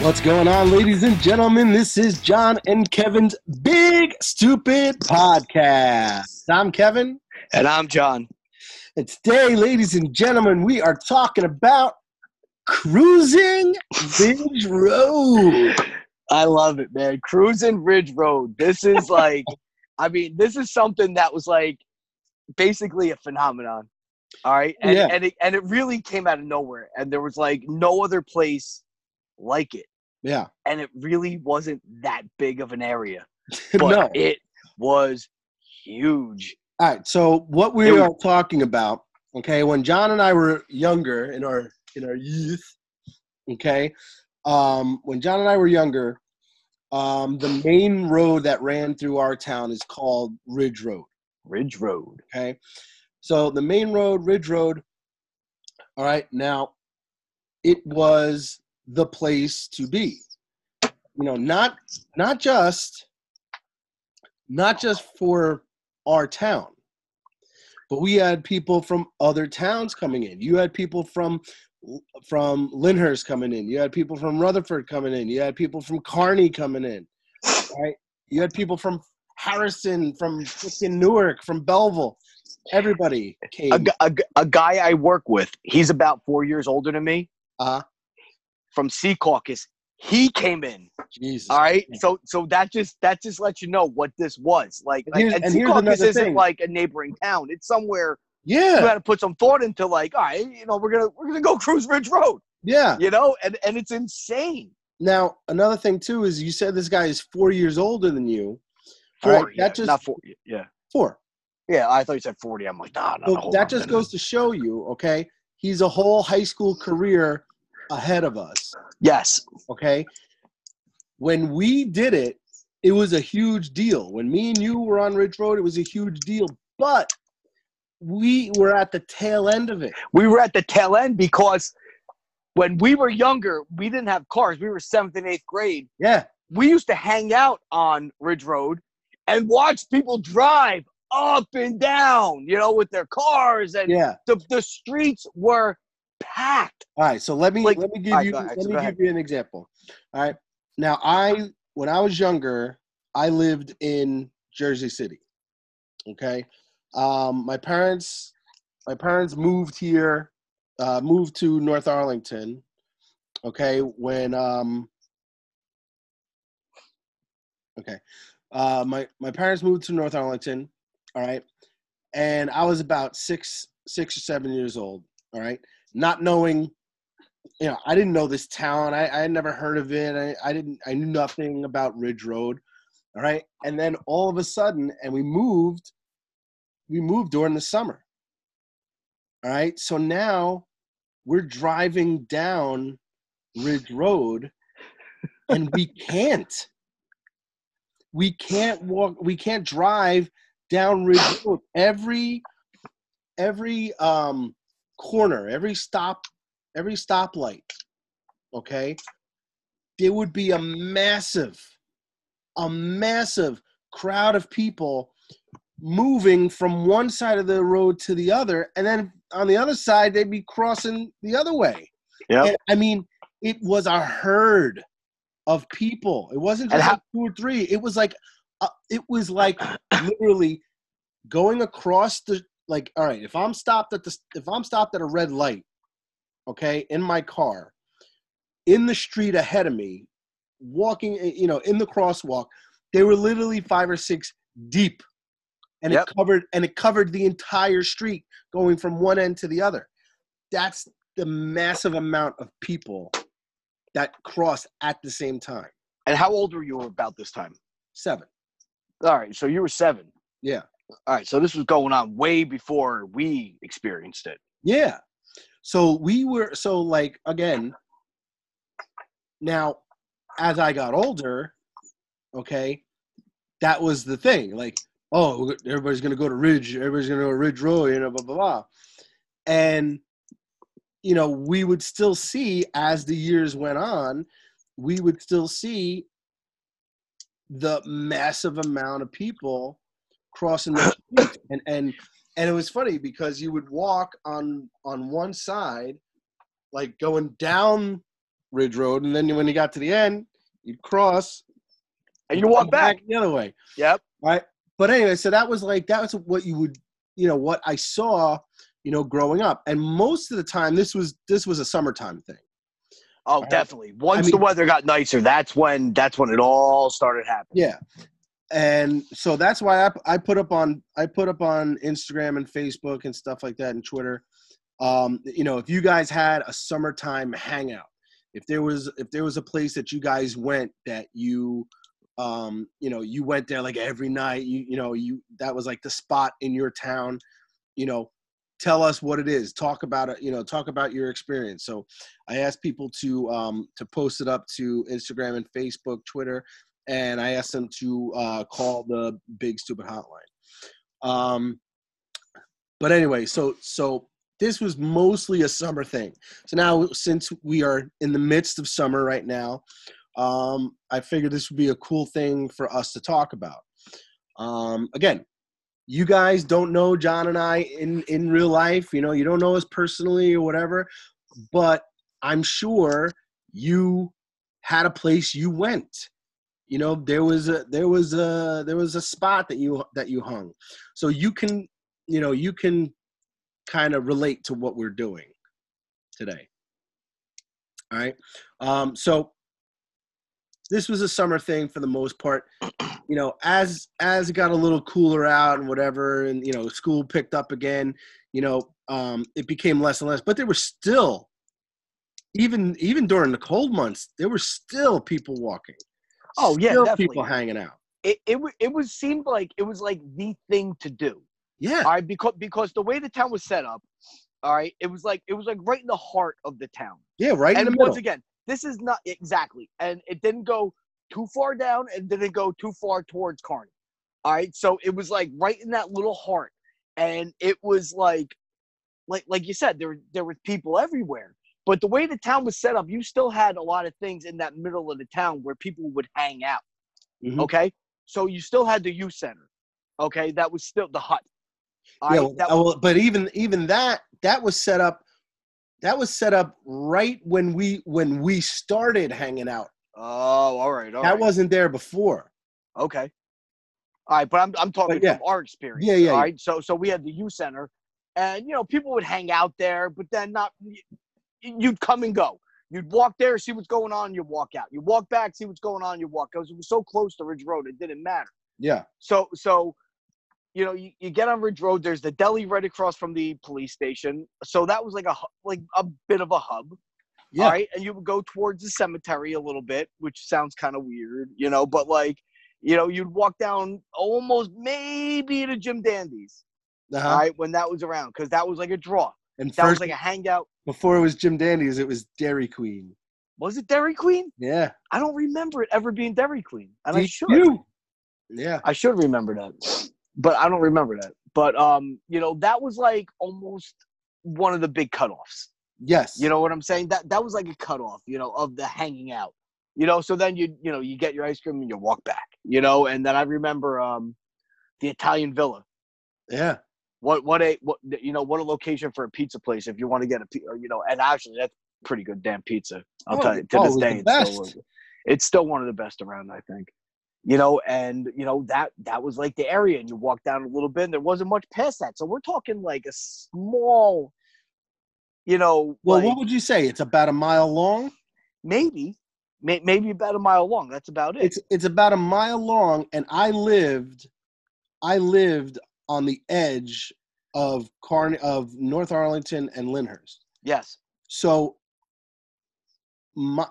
What's going on, ladies and gentlemen? This is John and Kevin's Big Stupid Podcast. I'm Kevin. And I'm John. And today, ladies and gentlemen, we are talking about cruising Ridge Road. I love it, man. Cruising Ridge Road. This is like, I mean, this is something that was like basically a phenomenon. All right. And, Yeah. and, it, and it really came out of nowhere. And there was like no other place like it. Yeah. And it really wasn't that big of an area. But no. it was huge. All right. So what we was- are talking about, okay, when John and I were younger in our in our youth, okay, um, when John and I were younger, um, the main road that ran through our town is called Ridge Road. Ridge Road. Okay. So the main road, Ridge Road. All right. Now, it was the place to be. You know, not not just not just for our town, but we had people from other towns coming in. You had people from from Lyndhurst coming in. You had people from Rutherford coming in. You had people from Kearny coming in. Right? You had people from Harrison, from freaking Newark, from Belleville. Everybody came. A, a, a guy I work with, he's about four years older than me uh, from Secaucus. He came in. Jesus. All right. So so that just that just lets you know what this was. Like, And like here's- and, Secaucus isn't thing. like a neighboring town. It's somewhere yeah. you gotta put some thought into like, all right, you know, we're gonna we're gonna go cruise Ridge Road. Yeah. You know, and and it's insane. Now, another thing too is you said this guy is four years older than you. Four, right, yeah, that just not four. Yeah. four. Yeah, I thought you said forty. I'm like, nah, no, So that just goes to show you, okay? He's a whole high school career ahead of us. Yes. Okay. When we did it, it was a huge deal. When me and you were on Ridge Road, it was a huge deal. But we were at the tail end of it. We were at the tail end because when we were younger, we didn't have cars. We were seventh and eighth grade. Yeah. we used to hang out on Ridge Road and watch people drive up and down, you know, with their cars, and Yeah. the, the streets were packed. All right, so let me Like- let me give right, you ahead, let me give you an example. All right. Now I when I was younger, I lived in Jersey City. Okay. Um my parents my parents moved here, uh moved to North Arlington. Okay, when um Okay. Uh my my parents moved to North Arlington, all right? And I was about 6 6 or 7 years old, all right? Not knowing you know, I didn't know this town. I, I had never heard of it. I, I didn't. I knew nothing about Ridge Road. All right, and then all of a sudden, and we moved. We moved during the summer. All right, so now we're driving down Ridge Road, and we can't. We can't walk. We can't drive down Ridge Road. Every every um corner, every stop every stoplight, okay, there would be a massive, a massive crowd of people moving from one side of the road to the other, and then on the other side they'd be crossing the other way. Yeah, I mean, it was a herd of people. It wasn't just how- like two or three. It was like, uh, it was like literally going across the like. All right, if I'm stopped at the if I'm stopped at a red light, okay, in my car, in the street ahead of me, walking, eh, you know, in the crosswalk, they were literally five or six deep, and Yep. it covered and it covered the entire street, going from one end to the other. That's the massive amount of people that cross at the same time. And how old were you about this time? Seven. All right, so you were seven. Yeah. All right, so this was going on way before we experienced it. Yeah. So we were so like again. Now, as I got older, okay, that was the thing. Like, oh, everybody's gonna go to Ridge. Everybody's gonna go to Ridge Road. You know, blah blah blah. And you know, we would still see as the years went on, we would still see the massive amount of people crossing the street. And and and it was funny because you would walk on on one side, like going down Ridge Road, and then when you got to the end, you'd cross And you walk back. the other way. Yep. Right. But anyway, so that was like that was what you would, you know, what I saw, you know, growing up, and most of the time this was this was a summertime thing. Oh, Right. definitely. Once I the weather got nicer, that's when that's when it all started happening. Yeah. And so that's why I, I put up on I put up on Instagram and Facebook and stuff like that and Twitter. Um, you know, if you guys had a summertime hangout, if there was if there was a place that you guys went that you um, you know, you went there like every night, you you know, you that was like the spot in your town, you know, tell us what it is. Talk about it, you know, talk about your experience. So I asked people to um to post it up to Instagram and Facebook, Twitter, and I asked them to uh, call the big stupid hotline. Um, but anyway, so so this was mostly a summer thing. So now, since we are in the midst of summer right now, um, I figured this would be a cool thing for us to talk about. Um, again, you guys don't know John and I in in real life. You know, you don't know us personally or whatever, but I'm sure you had a place you went you know there was a there was a there was a spot that you that you hung. So you can you know you can kind of relate to what we're doing today. All right? Um so this was a summer thing for the most part. You know as as it got a little cooler out and whatever and you know school picked up again you know um it became less and less. But there were still even even during the cold months there were still people walking Oh, yeah, Still definitely. people hanging out It it it was seemed like it was like the thing to do. yeah All right, because because the way the town was set up, all right, it was like it was like right in the heart of the town. yeah right in and once again, this is not exactly, and it didn't go too far down and didn't go too far towards Kearny. All right, so it was like right in that little heart, and it was like, like like you said, there there were people everywhere. But the way the town was set up, you still had a lot of things in that middle of the town where people would hang out. Mhm. Okay, so you still had the youth center. Okay, that was still the hut. Yeah, well, well, but even even that that was set up that was set up right when we when we started hanging out oh, all right, all that right. wasn't there before Okay. All right, but I'm I'm talking But yeah. from our experience. Yeah, yeah, All yeah. right. So so we had the youth center, and you know people would hang out there, but then not. You'd come and go. You'd walk there, see what's going on. You'd walk out. You walk back, see what's going on. You walk. Because it was so close to Ridge Road, it didn't matter. yeah So so, you know, you, you get on Ridge Road. There's the deli right across from the police station. So that was like a like a bit of a hub. yeah All right. And you would go towards the cemetery a little bit, which sounds kind of weird, you know, but like, you know, you'd walk down almost maybe to Jim Dandy's, uh-huh. all right, when that was around, because that was like a draw. And That was first like a hangout. before it was jim dandy's it was dairy queen Was it Dairy Queen? yeah I don't remember it ever being Dairy Queen. And I should. you? yeah I should remember that. But I don't remember that. But um, you know, that was like almost one of the big cutoffs. yes You know what I'm saying? That that was like a cutoff, you know, of the hanging out. You know, so then you you know you get your ice cream and you walk back. You know, and then I remember um, the Italian Villa. yeah What what a what you know what a location for a pizza place if you want to get a or, you know and actually that's pretty good damn pizza. I'll Oh, tell you to oh, this day it's still, it's still one of the best around. I think. You know, and you know that that was like the area, and you walk down a little bit, and there wasn't much past that. So we're talking like a small, you know, well like, what would you say it's about a mile long maybe may, maybe about a mile long that's about it it's it's about a mile long and i lived i lived on the edge of Carn of north arlington and lyndhurst. Yes. So my,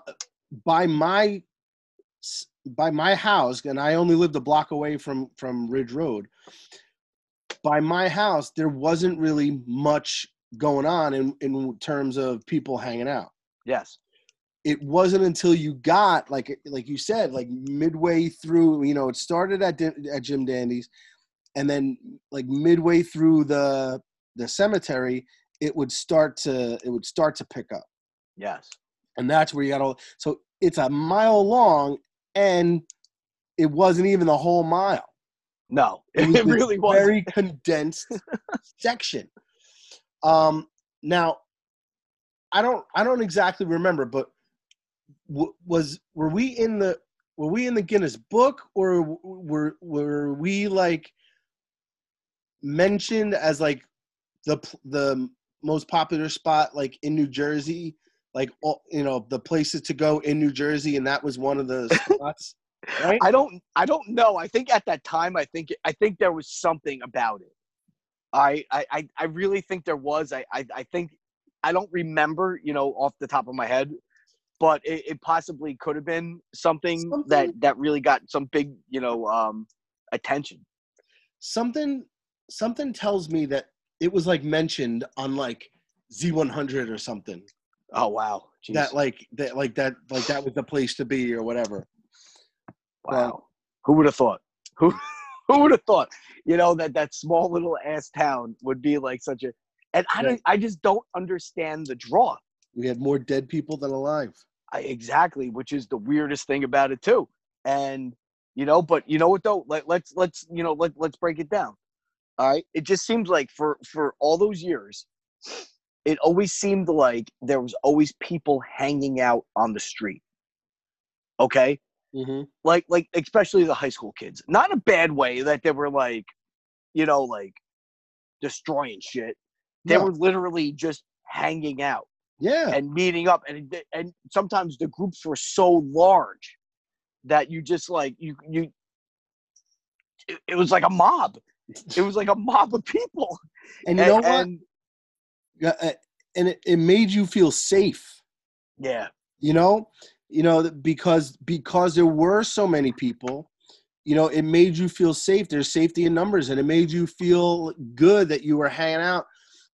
by my by my house and i only lived a block away from from ridge road by my house there wasn't really much going on in in terms of people hanging out. Yes. It wasn't until you got like like you said like midway through you know it started at at Jim Dandy's and then like midway through the the cemetery it would start to it would start to pick up. Yes. And that's where you got all so it's a mile long and it wasn't even the whole mile. No. It, it, really was very condensed section. Um now i don't i don't exactly remember but w- was were we in the were we in the Guinness Book or were were we like mentioned as like the the most popular spot like in New Jersey, like all, you know the places to go in New Jersey, and that was one of the spots, right? I don't I don't know. I think at that time I think I think there was something about it. I I I- really think there was. I I, I think I don't remember, you know, off the top of my head, but it, it possibly could have been something, that that really got some big, you know, um attention. something something tells me that it was like mentioned on like Z100 or something. Oh wow. Jeez. That like that like that like that was the place to be or whatever. wow. Who would have thought? Who who would have thought? You know that that small little ass town would be like such a and I don't I just don't understand the draw. We had more dead people than alive. I, exactly, which is the weirdest thing about it too. And you know, but you know what though? Let, let's let's you know let let's break it down. All right, it just seems like for for all those years, it always seemed like there was always people hanging out on the street. Okay, Mm-hmm. like like especially the high school kids, not in a bad way that they were like, you know, like destroying shit. They No. were literally just hanging out Yeah. and meeting up and and sometimes the groups were so large that you just like you you it, it was like a mob it was like a mob of people and you know what? and Yeah, and it, it made you feel safe. yeah You know, you know because because there were so many people. You know, it made you feel safe. There's safety in numbers, and it made you feel good that you were hanging out.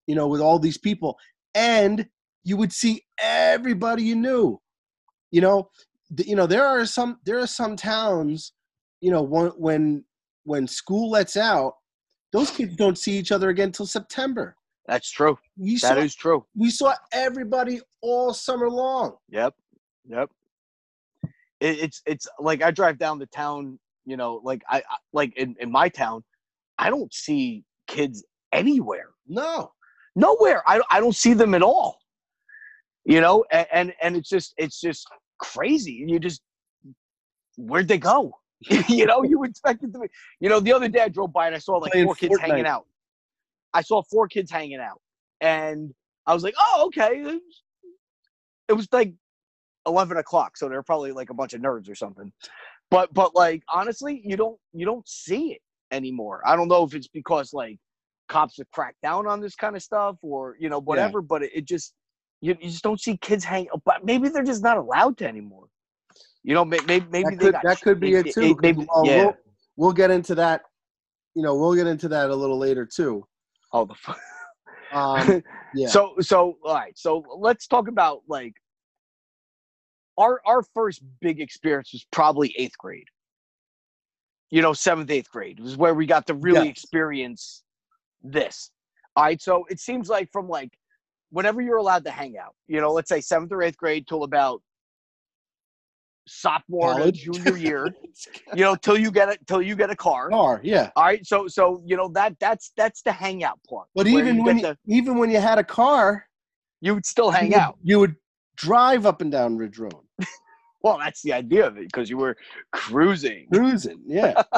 You know, with all these people, and you would see everybody you knew. You know, th- you know there are some there are some towns. You know, when when when school lets out, those kids don't see each other again until September. that's true We that saw is true we saw everybody all summer long. yep yep it, it's it's like i drive down the town you know like i, I like in, in my town i don't see kids anywhere No, nowhere. I I don't see them at all. You know, and and, and it's just it's just crazy. You just where'd they go? you know, you expect it to be. You know, the other day I drove by and I saw like Playing four kids hanging out. I saw four kids hanging out, and I was like, oh okay. It was, it was like eleven o'clock, so they're probably like a bunch of nerds or something. But but like honestly, you don't you don't see it anymore. I don't know if it's because like cops have cracked down on this kind of stuff or you know whatever but it, it just you, you just don't see kids hang but maybe they're just not allowed to anymore you know maybe maybe that could that could be it, too. 'cause, maybe, well, yeah we'll, we'll get into that. You know, we'll get into that a little later too. oh the fu- Um, yeah. so so all right so let's talk about like our our first big experience was probably eighth grade you know seventh eighth grade was where we got to really Yes. experience this all right so it seems like from like whenever you're allowed to hang out you know let's say seventh or eighth grade till about sophomore to junior year you know till you get it till you get a car Car, yeah. all right so so you know that that's that's the hangout part But even you when you, to- even when you had a car, you would still hang you would, out You would drive up and down Ridge Road, Well, that's the idea of it because you were cruising. cruising. Yeah.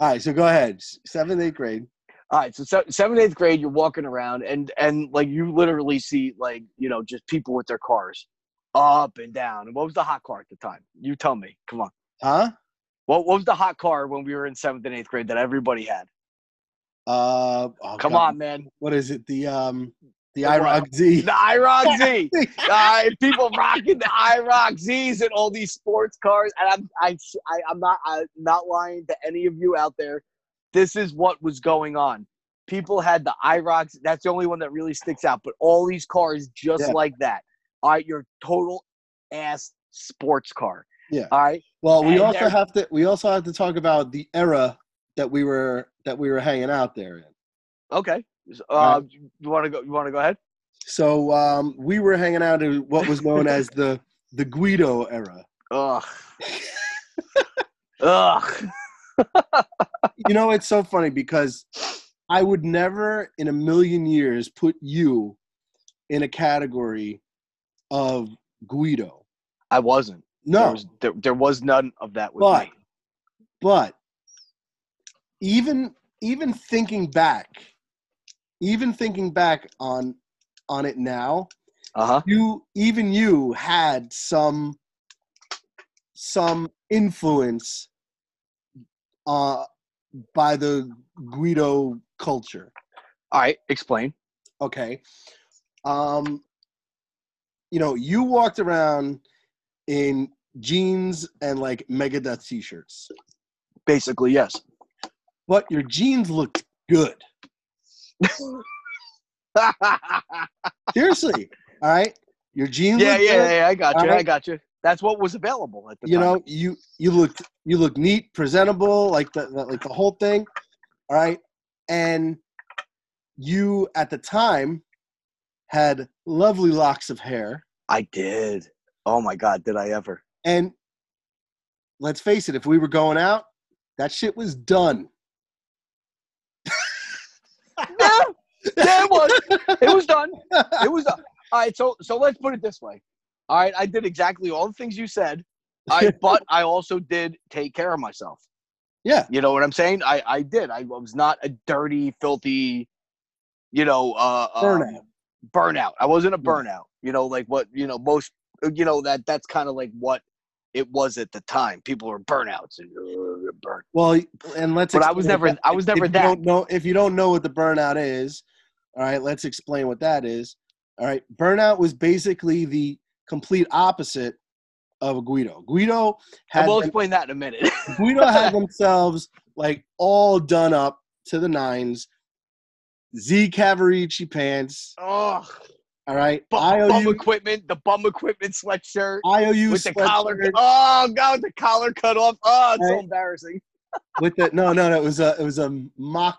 All right, so go ahead. Seventh, eighth grade. All right, so se- seventh, eighth grade, you're walking around, and and like you literally see like you know just people with their cars up and down. And what was the hot car at the time? You tell me. Come on. Huh? What what was the hot car when we were in seventh and eighth grade that everybody had? Uh, oh, Come God. on, man. What is it? The um, the? IROC Z. The IROC Z. Right, people rocking the IROC Z's and all these sports cars, and I'm I, I I'm not I'm not lying to any of you out there. This is what was going on. People had the IROCs. That's the only one that really sticks out. But all these cars just Yeah. like that. All right, your total ass sports car. Yeah. All right. Well, we And also there- have to we also have to talk about the era that we were that we were hanging out there in. Okay. Uh, you want to go? You want to go ahead? So um, we were hanging out in what was known as the the Guido era. Ugh. Ugh. You know, it's so funny because I would never in a million years put you in a category of Guido. I wasn't. There No, was, there, there was none of that with But- me. but even even thinking back, even thinking back on on it now, Uh huh. you even you had some some influence uh by the Guido culture. All right. Explain. Okay. Um you know, you walked around in jeans and like Megadeth t-shirts. Basically, yes. But your jeans looked good. Seriously. All right? Your jeans yeah, yeah, good. yeah. I got you. I got you. That's what was available at the you time. know you you looked you look neat presentable like the, the like the whole thing all right and you at the time had lovely locks of hair I did. Oh my God, did I ever? and let's face it if we were going out that shit was done yeah, yeah, it was. It was done. It was done. All right, so so let's put it this way. All right, I did exactly all the things you said. I but I also did take care of myself. yeah You know what I'm saying? I I did. I was not a dirty, filthy, you know, uh, um, Burnout. I wasn't a burnout. You know, like what you know most. You know that that's kind of like what it was at the time. People were burnouts and uh, burn. well and let's But I was never. what I was if never you that. don't know if you don't know what the burnout is all right let's explain what that is all right burnout was basically the complete opposite of a guido guido And had we'll them- explain that in a minute. Guido had themselves like all done up to the nines. Z Cavaricci pants. oh, All right. bum, bum equipment, the bum equipment sweatshirt IOU with the collar. sweatshirt Oh god, the collar cut off. Oh, it's so embarrassing. with the no no no it was a it was a mock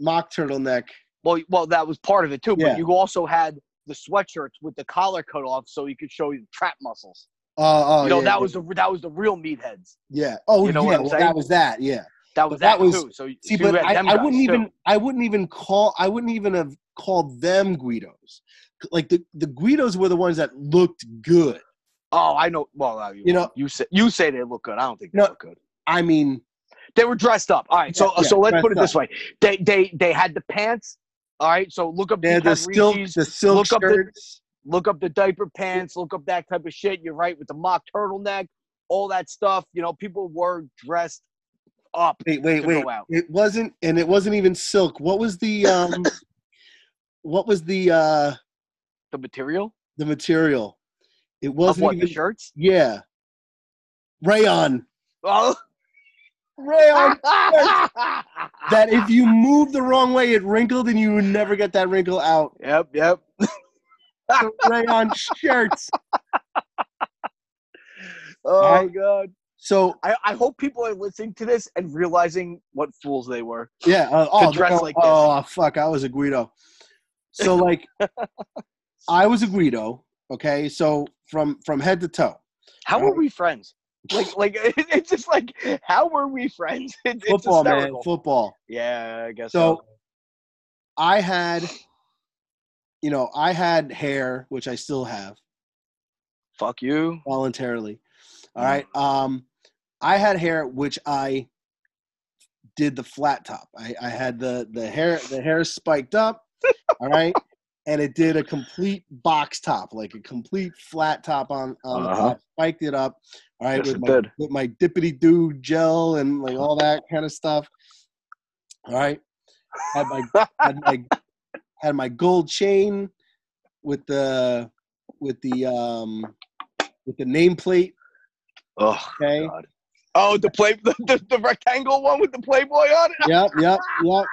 mock turtleneck. Well, well, that was part of it too. Yeah. But you also had the sweatshirts with the collar cut off, so you could show your trap muscles. Oh oh you know, yeah, that yeah, was the that was the real meatheads. yeah. Oh you know what yeah, I'm well, saying? that was that. Yeah. That was that that, was- too. So See, so but I, I wouldn't too. even I wouldn't even call I wouldn't even have called them Guidos. Like the the Guidos were the ones that looked good. Oh, I know. Well, uh, you, You know- you say you say they look good. I don't think they No. look good. I mean, They were dressed up. All right. So Yeah, so yeah, let's put it this way. They they they had the pants. All right. So look up had the silk the silk look up the- look up the diaper pants, look up that type of shit. You're right with the mock turtleneck, all that stuff. You know, people were dressed up. Wait, wait, wait. It wasn't, and it wasn't even silk. What was the um? what was the uh The material the material? It wasn't what even. the shirts. Yeah, rayon. Oh, Rayon. that if you move the wrong way, it wrinkled, and you would never get that wrinkle out. Yep, yep. Rayon shirts. Oh Alright. god. So I, I hope people are listening to this and realizing what fools they were. yeah. Uh, oh, dress no, like this. oh fuck! I was a Guido. So like, I was a Guido. Okay, so from from head to toe. How were Right. we friends? Like, like it's just like, how were we friends? It, Football, man. Football. Yeah, I guess So so. I had, you know, I had hair, which I still have Fuck you. voluntarily. All right. Um, I had hair which I did the flat top. I, I had the the hair the hair spiked up. all right. And it did a complete box top, like a complete flat top on. on Uh-huh. spiked it up. All right, Yes, with it my, with my dippity doo gel and like all that kind of stuff. All right, had my had my had my gold chain with the with the um with the nameplate. Oh Okay. God. Oh, the play the, the, the rectangle one with the Playboy on it. Yep, yep, yep.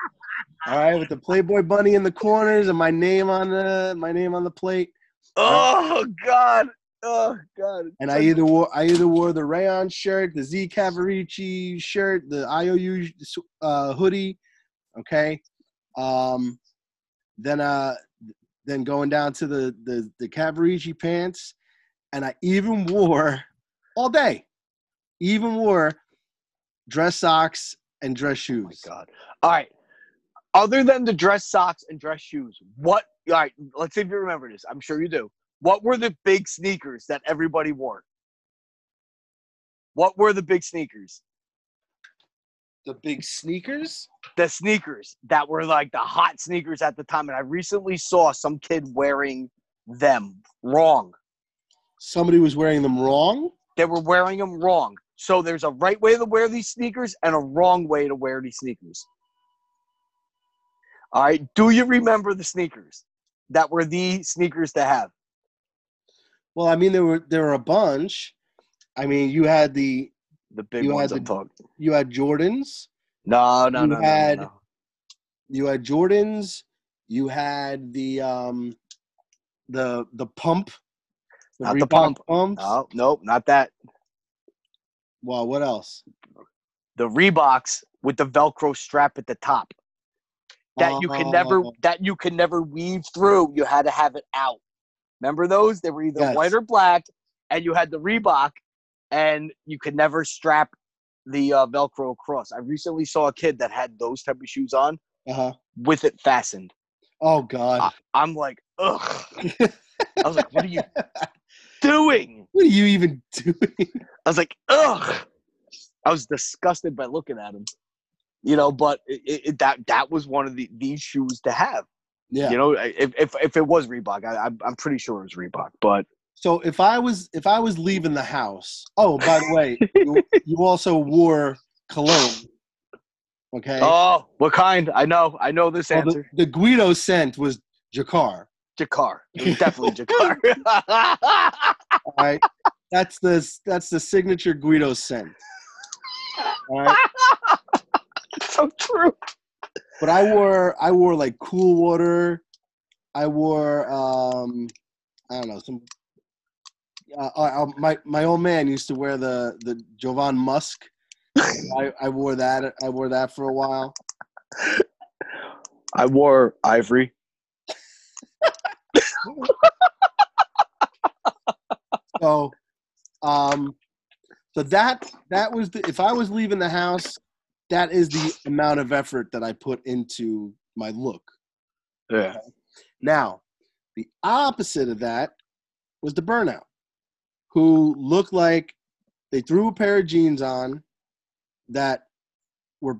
All right, with the Playboy bunny in the corners and my name on the my name on the plate. Oh God. Oh God. And I either wore I either wore the rayon shirt, the Z Cavaricci shirt, the IOU uh, hoodie. Okay. Um, then uh, then going down to the the the Cavaricci pants, and I even wore all day, even wore dress socks and dress Oh my shoes. God. All right. Other than the dress socks and dress shoes, what? All right. Let's see if you remember this. I'm sure you do. What were the big sneakers that everybody wore? What were the big sneakers? The big sneakers. The sneakers that were like the hot sneakers at the time. And I recently saw some kid wearing them wrong. Somebody was wearing them wrong. They were wearing them wrong. So there's a right way to wear these sneakers and a wrong way to wear these sneakers. All right. Do you remember the sneakers that were the sneakers to have? Well, I mean, there were there were a bunch. I mean, you had the The big You ones had the- you had Jordans. No, no, you no, no, no, had- no. You had Jordans. You had the um, the the pump. The Not the pump. pumps. No, nope, not that. Well, what else? The Reeboks with the Velcro strap at the top that you can never Oh, that you can never weave through. You had to have it out. Remember those? They were either Yes. white or black, and you had the Reebok, and you could never strap the uh, Velcro across. I recently saw a kid that had those type of shoes on Uh-huh. with it fastened. Oh God. I, I'm like, ugh. I was like, what are you doing? what are you even doing? I was like, ugh. I was disgusted by looking at him. You know, but it, it, that that was one of the these shoes to have. Yeah. You know, if if, if it was Reebok, I, I'm I'm pretty sure it was Reebok. But So if I was if I was leaving the house, oh by the way, you, you also wore cologne. Okay. oh, what kind? I know, I know this Well, the, answer. the Guido scent was Drakkar. Drakkar, definitely Drakkar. All right. that's the that's the signature Guido scent. All right. so true. But I wore I wore like cool water. I wore um I don't know some. Uh, uh, my my old man used to wear the the Jovan Musk. I, I wore that. I wore that for a while. I wore ivory. So, um, so that that was the, if I was leaving the house, that is the amount of effort that I put into my look. Yeah. Now, the opposite of that was the burnout, who looked like they threw a pair of jeans on that were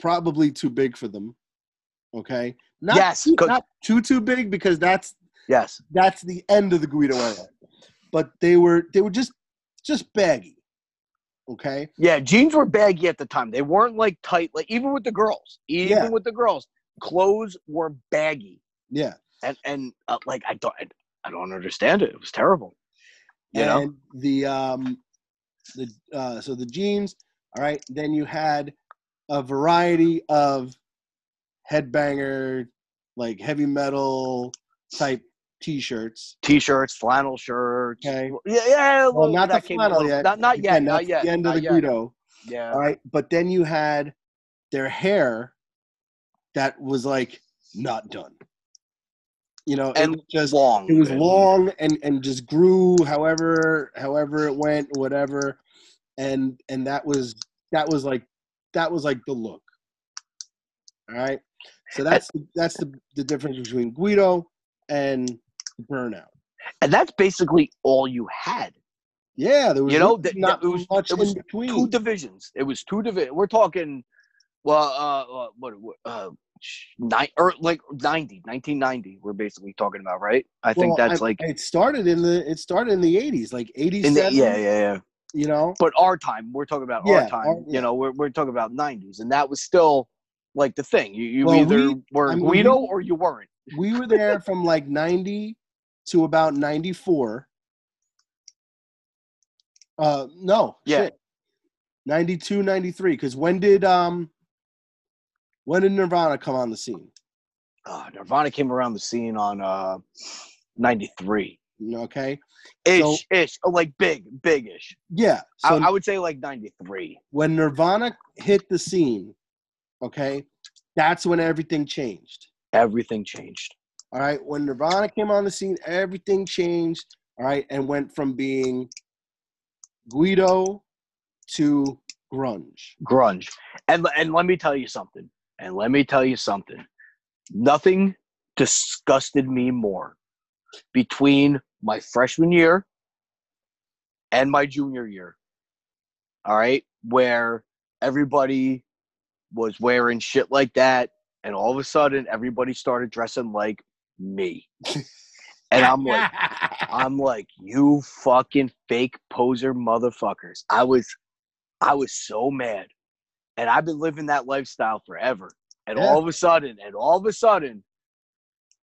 probably too big for them. Okay, not Yes, too, not too too big because that's Yes. that's the end of the Guido era. But they were they were just just baggy. Okay. Yeah, jeans were baggy at the time. They weren't like tight, like even with the girls. Even Yeah. with the girls, clothes were baggy, Yeah. and and uh, like I don't, I don't understand it. It was terrible. You know? the um the uh so the jeans all right then you had a variety of headbanger like heavy metal type t-shirts T-shirts, flannel shirts. Okay. Yeah, yeah. well not the that came a flannel little- yet Not not yet. Again, Not yet. the end of the yet. guido Yeah. all right but then you had their hair that was like not done you know And it was just long. it was and- long and and just grew however however it went whatever and and that was that was like that was like the look all right so that's that's the, the difference between guido and burnout and that's basically all you had. yeah there was You know, that- not that was- much it was in between Two divisions. It was two divisions. We're talking, well, uh, uh, what, uh, nine or like 90, 1990. We're basically talking about, right? I think that's I- like it started in the it started in the 80s like 87 the, yeah, yeah, yeah. you know But our time, we're talking about Yeah, our time. our- yeah. You know, we're we're talking about 90s, and that was still like the thing. You you Well, either we- were I mean, Guido we- or you weren't. we were there from like 90 to about 94 uh no Yeah. shit. 92 93 because when did um when did nirvana come on the scene Uh, Nirvana came around the scene on uh 93 okay ish So- ish, oh, like big, big ish. yeah so I, I would say like 93. when nirvana hit the scene okay that's when everything changed Everything changed. All right when nirvana came on the scene everything changed all right and went from being guido to grunge grunge. And and let me tell you something. And let me tell you something. Nothing disgusted me more between my freshman year and my junior year. All right, where everybody was wearing shit like that, and all of a sudden everybody started dressing like me. And I'm like, I'm like, you fucking fake poser motherfuckers. I was I was so mad. And I've been living that lifestyle forever. And Yeah. all of a sudden, and all of a sudden,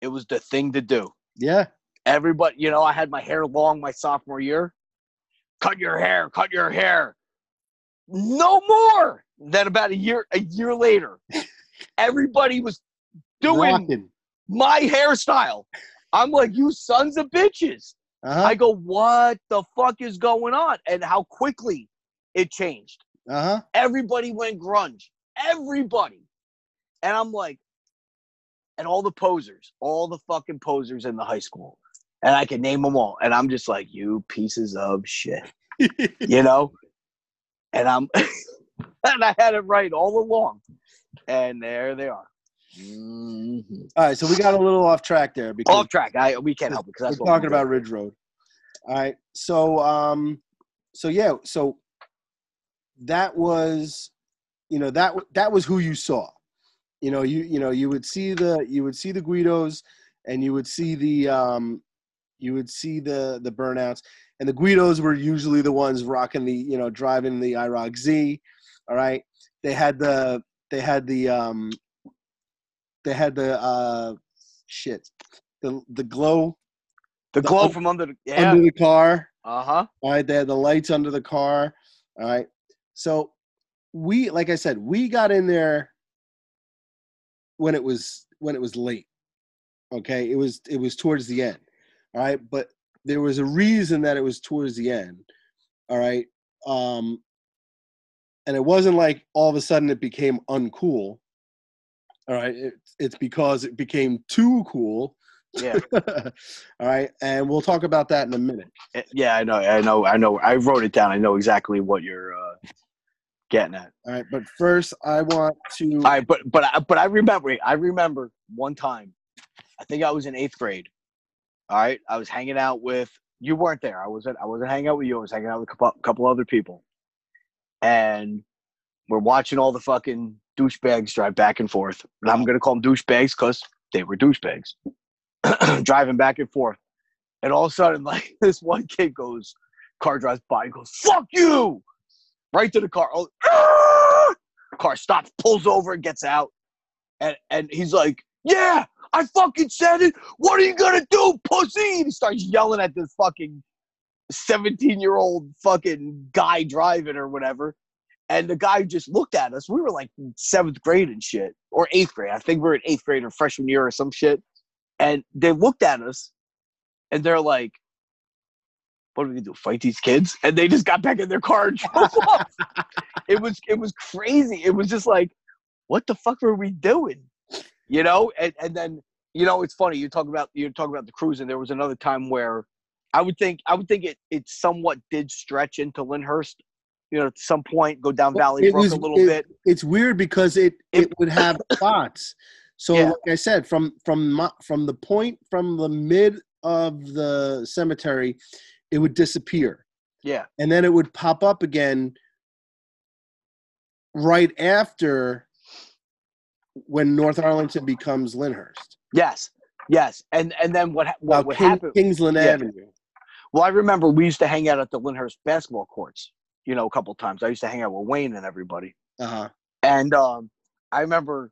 it was the thing to do. yeah. Everybody, you know, I had my hair long my sophomore year. Cut your hair, cut your hair. No more. Then about a year, a year later, everybody was doing Rocking. My hairstyle. I'm like, you sons of bitches. Uh-huh. I go, what the fuck is going on? And how quickly it changed. Uh-huh. Everybody went grunge. Everybody. And I'm like, and all the posers, all the fucking posers in the high school. And I can name them all. And I'm just like, you pieces of shit. You know? And I'm and I had it right all along. And there they are. Mhm. All right, so we got a little off track there because Off track. I we can't help it because that's we're talking about Ridge Road. All right. So um so yeah, so that was you know that that was who you saw. You know, you you know, you would see the you would see the Guidos and you would see the um you would see the the burnouts and the Guidos were usually the ones rocking the, you know, driving the IROC Z. All right. They had the they had the um they had the uh shit. The the glow The The glow un- from under the yeah. under the car. Uh huh. All right, they had the lights under the car. All right. So we, like I said, we got in there when it was when it was late. Okay. It was it was towards the end. All right. But there was a reason that it was towards the end. All right. Um and it wasn't like all of a sudden it became uncool. All right. It, it's because it became too cool. Yeah. all right. And we'll talk about that in a minute. Eh, Yeah, I know, I know, I know. I wrote it down. I know exactly what you're uh, getting at. All right, but first I want to. All right, but but I- but I remember. I remember one time. I think I was in eighth grade. All right, I was hanging out with. You weren't there. I wasn't. I wasn't hanging out with you. I was hanging out with a couple, couple other people, and we're watching all the fucking douchebags drive back and forth. And I'm gonna call them douchebags because they were douchebags driving back and forth. And all of a sudden, like this one kid goes, car drives by, and goes, "Fuck you!" Right to the car. Oh, car stops, pulls over, and gets out. And and he's like, "Yeah, I fucking said it. What are you gonna do, pussy?" And he starts yelling at this fucking seventeen-year-old fucking guy driving or whatever. And the guy just looked at us. We were like seventh grade and shit, or eighth grade. I think we were in eighth grade or freshman year or some shit. And they looked at us, and they're like, "What are we gonna do? Fight these kids?" And they just got back in their car and drove off. It was it was crazy. It was just like, what the fuck were we doing? You know? And and then you know it's funny. You talk about you talk about the cruise, and there was another time where I would think I would think it it somewhat did stretch into Lyndhurst. You know, at some point, go down Valley It Brook was- a little it- bit. It's weird because it it would have spots. So Yeah. like I said, from from my, from the point from the mid of the cemetery, it would disappear, Yeah, and then it would pop up again right after when North Arlington becomes Lyndhurst. yes, yes. And and then what what Now, would King- happen? Kingsland Yeah. Avenue. Well, I remember we used to hang out at the Lyndhurst basketball courts. You know, a couple times. I used to hang out with Wayne and everybody. Uh huh. And um, I remember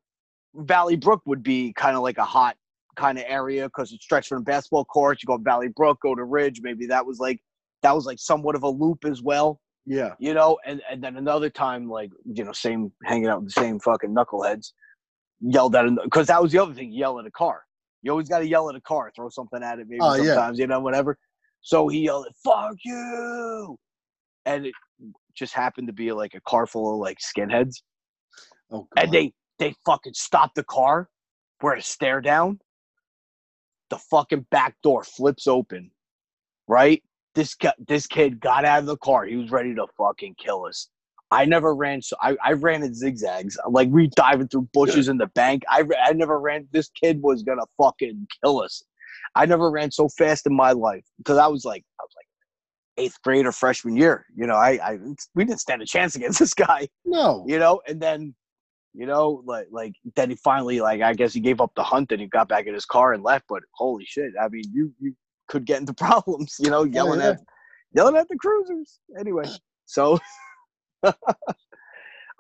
Valley Brook would be kind of like a hot kind of area because it stretched from the basketball courts. You go up Valley Brook, go to Ridge. Maybe that was like that was like somewhat of a loop as well, Yeah. you know. And and then another time, like you know, same hanging out with the same fucking knuckleheads, yelled at because that was the other thing. Yell at a car. You always got to yell at a car, throw something at it, maybe Oh, yeah. sometimes, you know, whatever. So he yelled, "Fuck you!" And it just happened to be like a car full of like skinheads. Oh. God. and they they fucking stopped the car where to stare down. The fucking back door flips open right? This guy, this kid got out of the car he was ready to fucking kill us. I never ran so i, I ran in zigzags like we diving through bushes in the bank. I, I never ran this kid was gonna fucking kill us. I never ran so fast in my life because I was like, I was like eighth grade or freshman year. You know, I, I we didn't stand a chance against this guy. No. You know, and then, you know, like like then he finally like I guess he gave up the hunt and he got back in his car and left. But holy shit, I mean, you you could get into problems. You know, yelling yeah. at yelling at the cruisers. Anyway, so.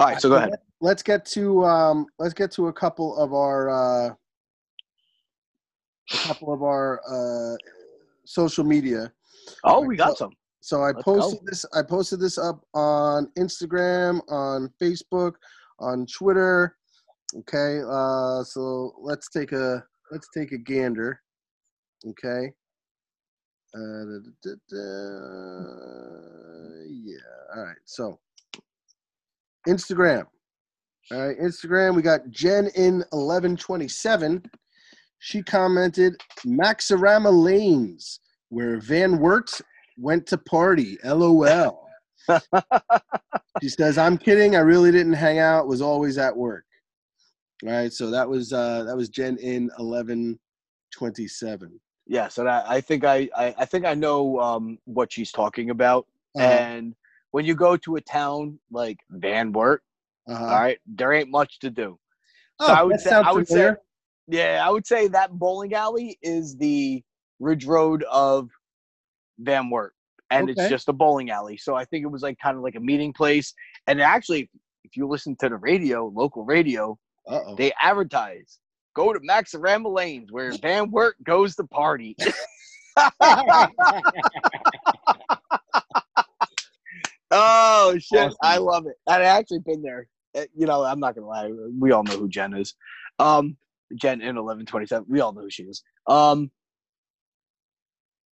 All right, so go ahead. Let's get to um, let's get to a couple of our uh, a couple of our uh, social media. Oh, we got some. So I Let's posted go. this. I posted this up on Instagram, on Facebook, on Twitter. Okay, uh, so let's take a let's take a gander. Okay. Uh, da, da, da. Yeah. All right. So Instagram. All right, Instagram. We got Jen in eleven twenty seven. She commented Maxarama Lanes, where Van Wert went to party. LOL. she says, "I'm kidding. I really didn't hang out. Was always at work." All right, so that was uh, that was Jen in eleven twenty seven. Yeah, so that I think I, I I think I know um what she's talking about. Uh-huh. And when you go to a town like Van Wert, Uh-huh. all right, there ain't much to do. Oh, I would that say I would say yeah, I would say that bowling alley is the Ridge Road of Van Wert. And Okay. it's just a bowling alley. So I think it was like kind of like a meeting place. And actually, if you listen to the radio, local radio, Uh-oh. they advertise go to Maxarama Lanes where Van Wert goes to party. oh shit, Awesome. I love it. I've actually been there. Uh, You know, I'm not gonna lie. We all know who Jen is. Um, Jen in 1127. We all know who she is. Um,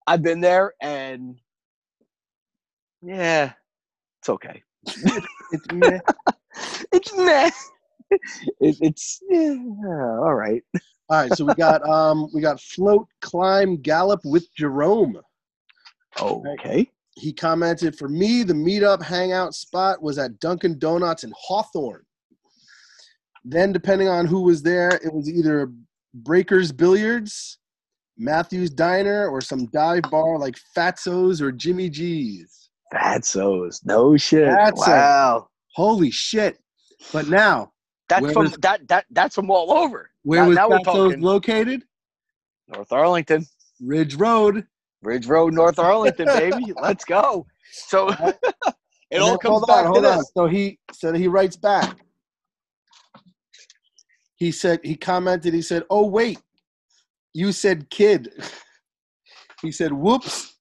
I've been there, and yeah, it's okay. It's meh. It's meh. It, it's yeah, all right. All right, so we got um we got float, climb, gallop with Jerome. Okay. He commented for me the meetup hangout spot was at Dunkin' Donuts in Hawthorne. Then depending on who was there, it was either Breakers Billiards, Matthews Diner, or some dive bar like Fatso's or Jimmy G's. Fatso's. No shit. Fatso's. wow. Holy shit! But now, That's from was- that that that's from all over. where Now- was now Fatso's located? North Arlington, Ridge Road. Ridge Road, North Arlington, baby. Let's go. So it And all comes hold back on, to hold on. this. So he so he writes back. He said he commented. He said, "Oh wait, you said kid." he said, "Whoops."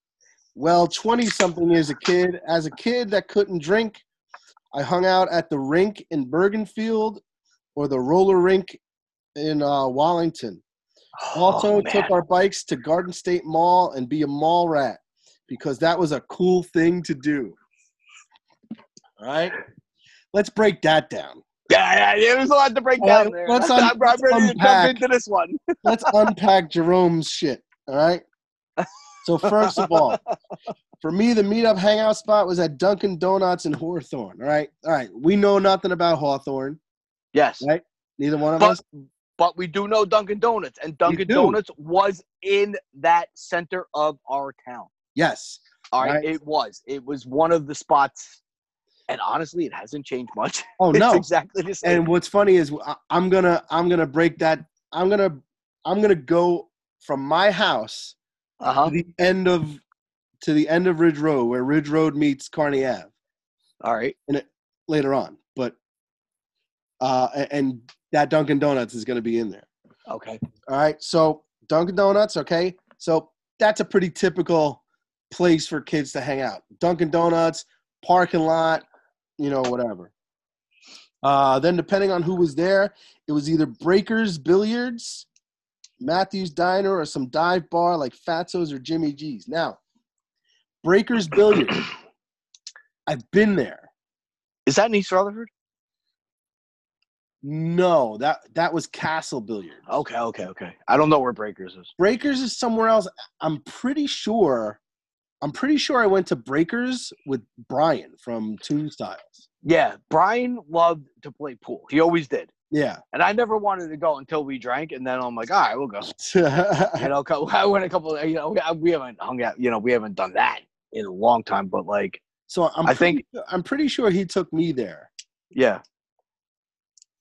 Well, twenty something is a kid. As a kid that couldn't drink, I hung out at the rink in Bergenfield or the roller rink in uh, Wallington. Also, Oh, took our bikes to Garden State Mall and be a mall rat because that was a cool thing to do. All right, let's break that down. Yeah, yeah, there's a lot to break down right, there. let's I'm, un- I'm let's to unpack. jump into this one. Let's unpack Jerome's shit. All right. So first of all, for me, the meetup hangout spot was at Dunkin' Donuts in Hawthorne. All right, all right. We know nothing about Hawthorne. Yes, Right. Neither one of but us. but we do know Dunkin' Donuts, and Dunkin' do. Donuts was in that center of our town. Yes. All right, Right. it was. It was one of the spots, and honestly, it hasn't changed much. Oh it's no. exactly the same. And what's funny is I'm gonna I'm gonna break that. I'm gonna I'm gonna go from my house Uh huh. to the end of to the end of Ridge Road, where Ridge Road meets Kearny Ave. All right. And it, later on. But uh, and that Dunkin' Donuts is going to be in there. Okay. All right. So Dunkin' Donuts. Okay. So that's a pretty typical place for kids to hang out. Dunkin' Donuts parking lot, you know, whatever. Uh, then depending on who was there, it was either Breakers Billiards, Matthews Diner, or some dive bar like Fatso's or Jimmy G's. Now, Breakers Billiards. I've been there. Is that in East Rutherford? No, that that was Castle Billiards. Okay. Okay. Okay. I don't know where Breakers is. Breakers is somewhere else. I'm pretty sure. I'm pretty sure I went to Breakers with Brian from Toon Styles. Yeah, Brian loved to play pool. He always did. Yeah. And I never wanted to go until we drank, and then I'm like, all right, we'll go. You know, I went a couple. You know, we- we haven't hung out. You know, we haven't done that in a long time. But like, so I'm I pretty, think- I'm pretty sure he took me there. yeah,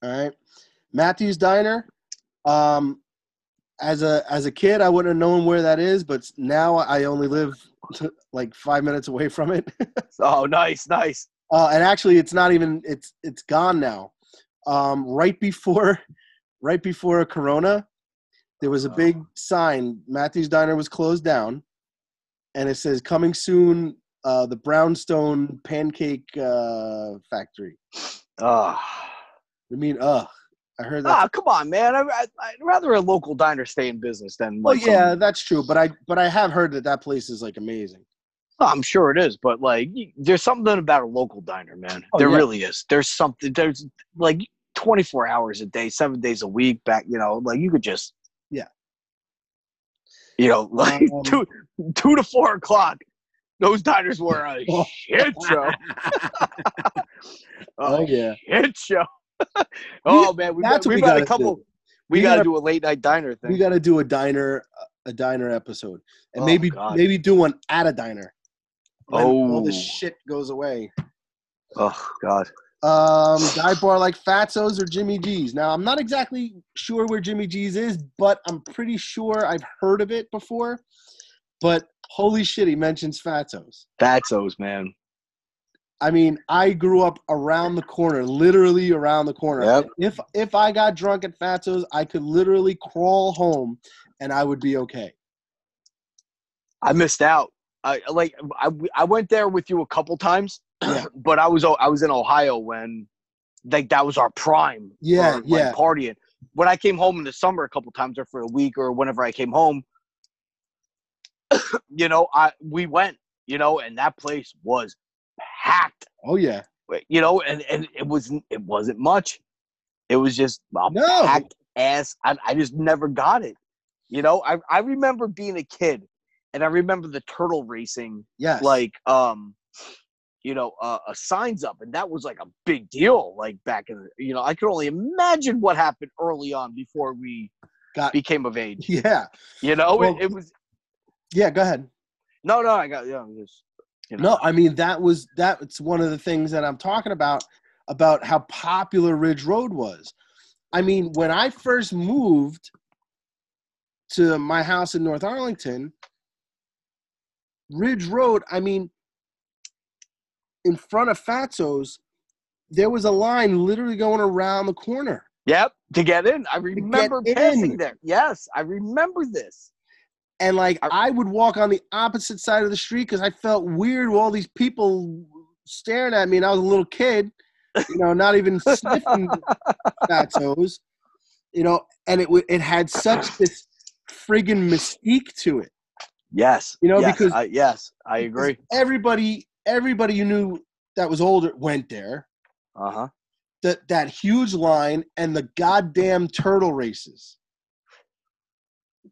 All right. Matthew's Diner. Um, as a as a kid, I wouldn't have known where that is, but now I only live like five minutes away from it. oh, nice, nice. Uh, and actually, it's not even it's it's gone now. Um, right before, right before Corona, there was a big Oh. sign. Matthew's Diner was closed down, and it says "Coming soon." Uh, the Brownstone Pancake uh, Factory. Oh. I mean, ugh. I heard that. Ah, come on, man. I, I, I'd rather a local diner stay in business than well, yeah, some- that's true. But I but I have heard that that place is like amazing. Oh, I'm sure it is, but like, there's something about a local diner, man. Oh, there yeah. really is. There's something. There's like 24 hours a day, seven days a week. Back, you know, like you could just. Yeah. You know, like Um, two two to four o'clock. Those diners were a shit show. oh A yeah. shit show. oh man, we that's got, what we got a couple. do. We, We got to do a late night diner thing. We got to do a diner a diner episode, and Oh, maybe God. maybe do one at a diner. When all Oh. this shit goes away. oh God. Um, dive bar like Fatso's or Jimmy G's. Now I'm not exactly sure where Jimmy G's is, but I'm pretty sure I've heard of it before. But holy shit, he mentions Fatso's. Fatso's, man. I mean, I grew up around the corner, literally around the corner. Yep. If if I got drunk at Fatso's, I could literally crawl home and I would be okay. I missed out. I like I, I went there with you a couple times, Yeah. but I was I was in Ohio when like that was our prime. Yeah, for, like, yeah. partying. When I came home in the summer a couple times or for a week or whenever I came home, you know, I we went, you know, and that place was packed. Oh yeah. You know, and and it was it wasn't much. It was just a No. packed ass. I, I just never got it. You know, I I remember being a kid, and I remember the turtle racing Yes. like um you know uh, uh signs up and that was like a big deal like back in the you know i could only imagine what happened early on before we Got- became of age Yeah. you know Well- it, it was Yeah. Go ahead. no no i got yeah was, you know. No, I mean that was that's one of the things that I'm talking about about how popular Ridge Road was. I mean, when I first moved to my house in North Arlington, Ridge Road, I mean, in front of Fatso's, there was a line literally going around the corner. yep to get in i remember passing in. there yes i remember this And like I- would walk on the opposite side of the street because I felt weird with all these people staring at me, and I was a little kid, you know, not even sniffing Fatso's, you know, and it w- it had such this friggin' mystique to it. yes You know, yes, because- I, yes i agree Everybody, everybody you knew that was older went there. uh-huh That that huge line and the goddamn turtle races.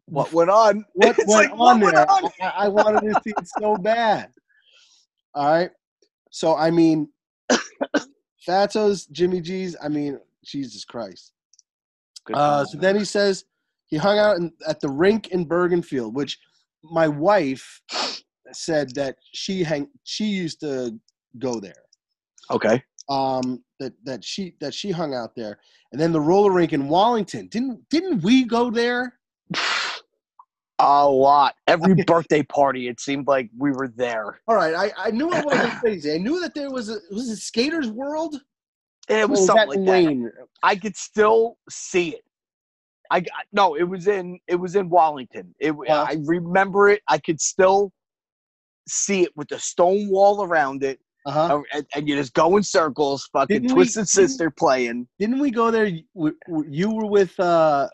What went on what It's went like, what on went there? on? I, I wanted to see it so bad. All right. So I mean, Fatso's, Jimmy G's. I mean, Jesus Christ. Good Uh, so then he says he hung out in, at the rink in Bergenfield, which my wife said that she hang she used to go there. okay Um, that that she that she hung out there, and then the roller rink in Wallington. Didn't didn't we go there? a lot every birthday party it seemed like we were there All right, I, I knew it wasn't crazy. I knew that there was a was it Skaters World? it was was something that like that I could still see it. I got, no, it was in it was in Wallington. It Wow. I remember it. I could still see it with the stone wall around it, Uh-huh. uh, and, and you just go in circles, fucking Didn't we- Twisted Sister playing. Didn't we go there? You were- you were with uh,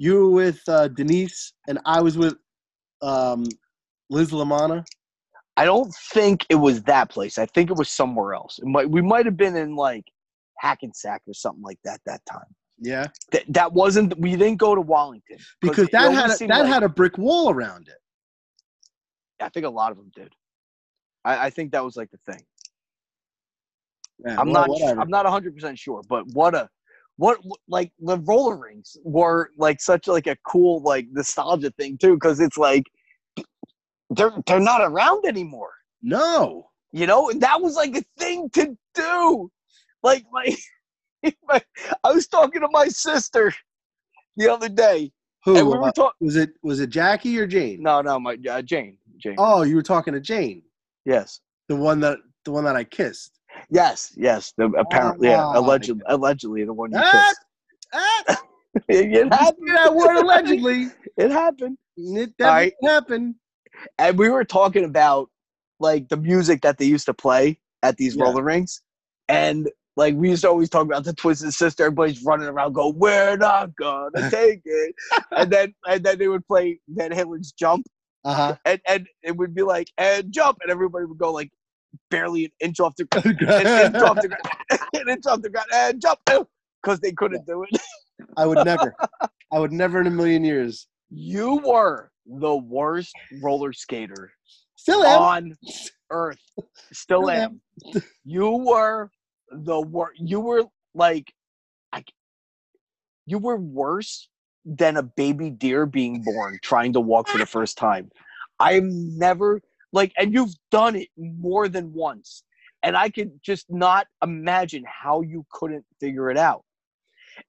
you were with uh, Denise, and I was with um, Liz Lamana. I don't think it was that place. I think it was somewhere else. It might, we might have been in like Hackensack or something like that that time. Yeah, That, that wasn't. We didn't go to Wallington because that had a, that like- had a brick wall around it. I think a lot of them did. I, I think that was like the thing. Yeah, I'm well, not. whatever. I'm not 100 percent sure, but what a what like the roller rinks were like such like a cool like nostalgia thing too because it's like they're they're not around anymore No. you know and that was like a thing to do like my, my i was talking to my sister the other day Who and we uh, was it? Was it Jackie or Jane? no no my uh, jane jane Oh, you were talking to Jane, yes the one that the one that I kissed. Yes yes the, apparently yeah Oh, allegedly allegedly the one you Ah, kissed ah, it, happened that word allegedly. it happened It right. happened. and we were talking about like the music that they used to play at these Yeah. roller rinks, and like we used to always talk about the Twisted Sister. Everybody's running around, go, "We're not gonna take it," and then and then they would play Van Halen's "Jump," Uh huh. and and it would be like and jump, and everybody would go like barely an inch off the ground, an inch off the ground, an inch off the ground, and jump because they couldn't do it. I would never. I would never in a million years. You were the worst roller skater Still am. on earth. Still Still am. You were the worst. You were like, I. You were worse than a baby deer being born trying to walk for the first time. I'm never like, and you've done it more than once, and I could just not imagine how you couldn't figure it out.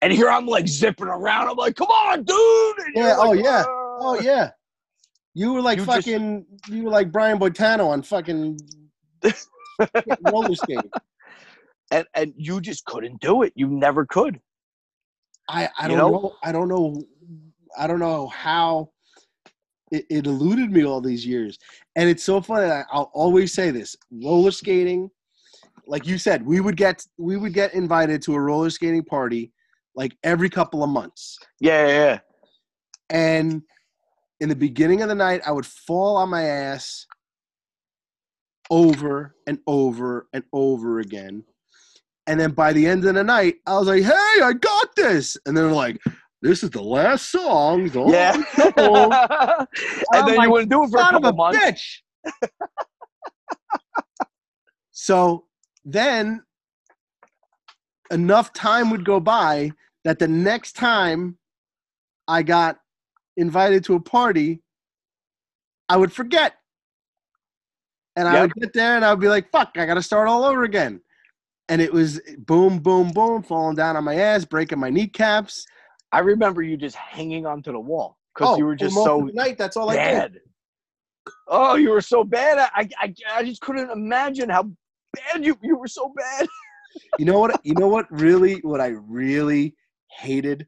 And here I'm like zipping around. I'm like, come on, dude! And Yeah, oh, yeah. "Ah." Oh yeah. You were like You just- fucking. you were like Brian Boitano on fucking roller skating. and and you just couldn't do it. You never could. I, I don't know? know? I don't know. I don't know how it, it eluded me all these years. And it's so funny. I, I'll always say this: roller skating, like you said, we would get we would get invited to a roller skating party like every couple of months. Yeah, yeah, yeah. And in the beginning of the night, I would fall on my ass over and over and over again. And then by the end of the night, I was like, hey, I got this. And they're like, this is the last song. Don't Yeah. go." and then you wouldn't do it for a couple a months. bitch. so then enough time would go by that the next time I got invited to a party, I would forget. And I would get there and I would be like, fuck, I got to start all over again. And it was boom, boom, boom, falling down on my ass, breaking my kneecaps. I remember you just hanging onto the wall because Oh, you were just so night. That's all I did. bad. Oh, you were so bad. I, I, I just couldn't imagine how bad you you were so bad. you know what you know what really what i really hated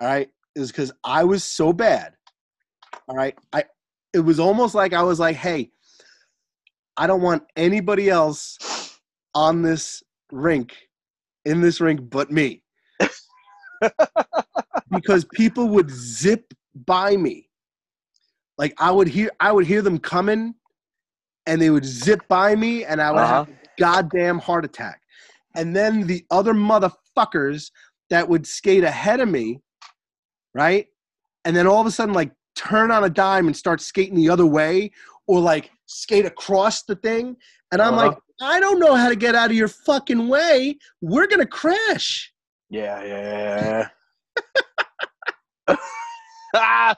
all right is because i was so bad all right i it was almost like i was like hey i don't want anybody else on this rink in this rink but me because people would zip by me like i would hear i would hear them coming and they would zip by me and i would have Uh-huh. goddamn heart attack. And then the other motherfuckers that would skate ahead of me, right? And then all of a sudden, like, turn on a dime and start skating the other way or like skate across the thing. And I'm Uh-huh. like, I don't know how to get out of your fucking way. We're going to crash. Yeah, yeah, yeah. Ah,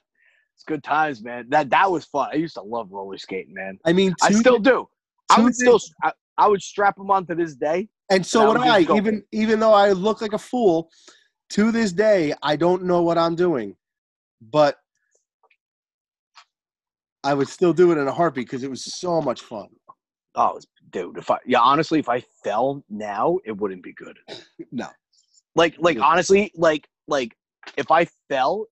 it's good times, man. That that was fun. I used to love roller skating, man. I mean, I still do. I would still. I, I would strap them on to this day. and so and I would would I, even even though I look like a fool, to this day, I don't know what I'm doing. But I would still do it in a heartbeat because it was so much fun. Oh, dude. If I yeah, honestly, if I fell now, it wouldn't be good. No. Like, like honestly, like, like if I fell,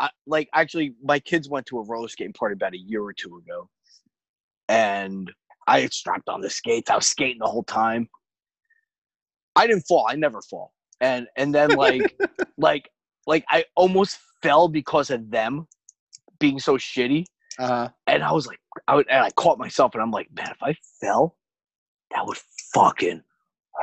I, like actually, my kids went to a roller skating party about a year or two ago, and I had strapped on the skates. I was skating the whole time. I didn't fall. I never fall. And and then like like like I almost fell because of them being so shitty. Uh, And I was like, I would, and I caught myself, and I'm like, man, if I fell, that would fucking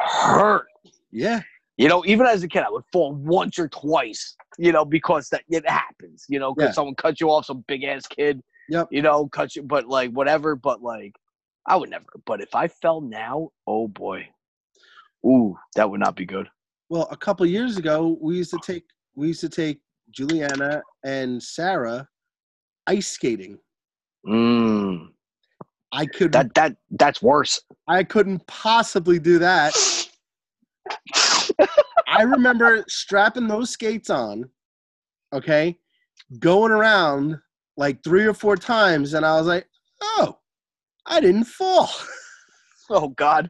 hurt. yeah. You know, even as a kid, I would fall once or twice. You know, because that it happens. You know, because Yeah. someone cut you off, some big ass kid. Yep. You know, cut you, but like whatever. But like, I would never. But if I fell now, oh boy, ooh, that would not be good. Well, a couple years ago, we used to take we used to take Juliana and Sarah ice skating. Mm, I could that that that's worse. I couldn't possibly do that. I remember strapping those skates on, okay, going around like three or four times, and I was like, oh, I didn't fall. Oh God!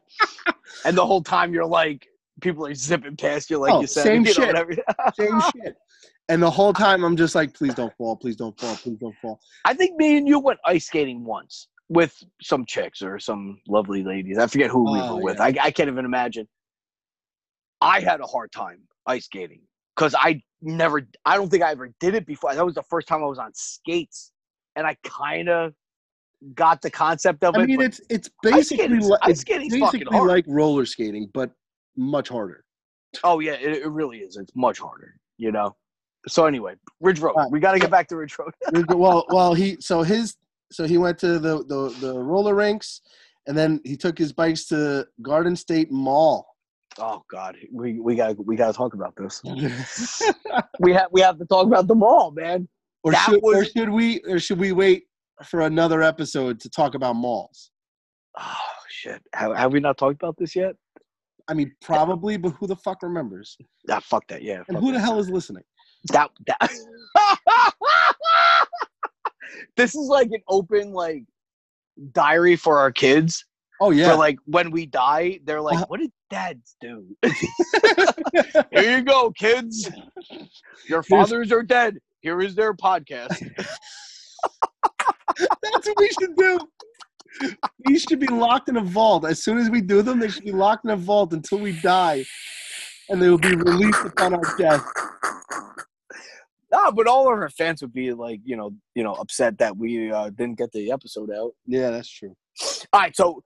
and the whole time you're like, people are zipping past you, like Oh, you said. same you shit. Same shit. And the whole time I'm just like, please don't fall, please don't fall, please don't fall. I think me and you went ice skating once with some chicks or some lovely ladies. I forget who we Oh, were with. yeah. I, I can't even imagine. I had a hard time ice skating because I never, I don't think I ever did it before. That was the first time I was on skates, and I kind of got the concept of I it. I mean, it's it's basically like ice it's skating's basically like roller skating, but much harder. oh yeah, it, it really is. It's much harder, you know. So anyway, Ridge Road. We got to get back to Ridge Road. well, well, he so his so he went to the, the the roller rinks, and then he took his bikes to Garden State Mall. Oh God, we we got we got to talk about this. We have we have to talk about the mall, man. or That should or should we or should we wait for another episode to talk about malls? Oh shit! Have, have we not talked about this yet? I mean, probably, but who the fuck remembers? Ah, fuck that. Yeah. And fuck who the hell is listening? That that. this is like an open like diary for our kids. Oh yeah, like when we die, they're like, Uh-huh. "What did dads do?" Here you go, kids. Your fathers are dead. Here is their podcast. that's what we should do. These should be locked in a vault. As soon as we do them, they should be locked in a vault until we die, and they will be released upon our death. No, but all of our fans would be like, you know, you know, upset that we uh, didn't get the episode out. Yeah, that's true. All right, so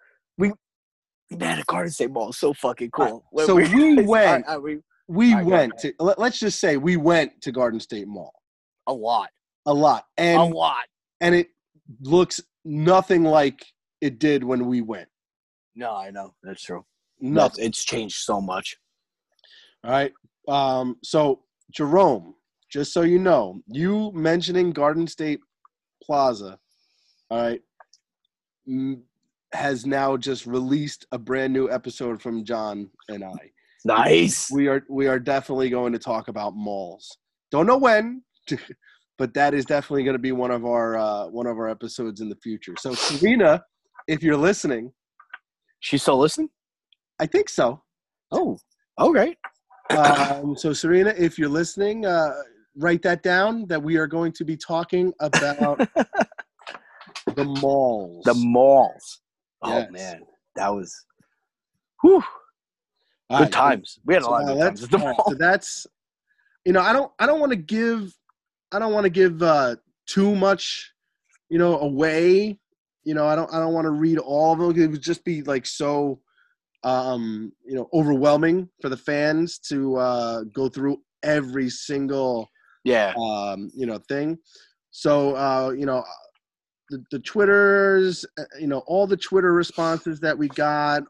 man, the Garden State Mall is so fucking cool. So we went- all right, we, We go went to. Let, let's just say we went to Garden State Mall a lot, a lot, And a lot. and it looks nothing like it did when we went. No, I know that's true. Nothing. It's changed so much. All right. Um, so Jerome, just so you know, you mentioning Garden State Plaza, all right, m- has now just released a brand new episode from John and I. Nice. We are we are definitely going to talk about malls. Don't know when, but that is definitely going to be one of our uh, one of our episodes in the future. So Serena, if you're listening, She still listening? I think so. Oh, okay. Um, so Serena, if you're listening, uh, write that down. That we are going to be talking about the malls. The malls. Oh Yes. man, that was. Whew. All Good right, times. We had a so lot of good times at the mall. so that's, you know, I don't, I don't want to give, I don't want to give uh, too much, you know, away. You know, I don't, I don't want to read all of them. It would just be like so, um, you know, overwhelming for the fans to uh, go through every single Yeah. um, you know, thing. So, uh, you know, the, the Twitters, uh, you know, all the Twitter responses that we got,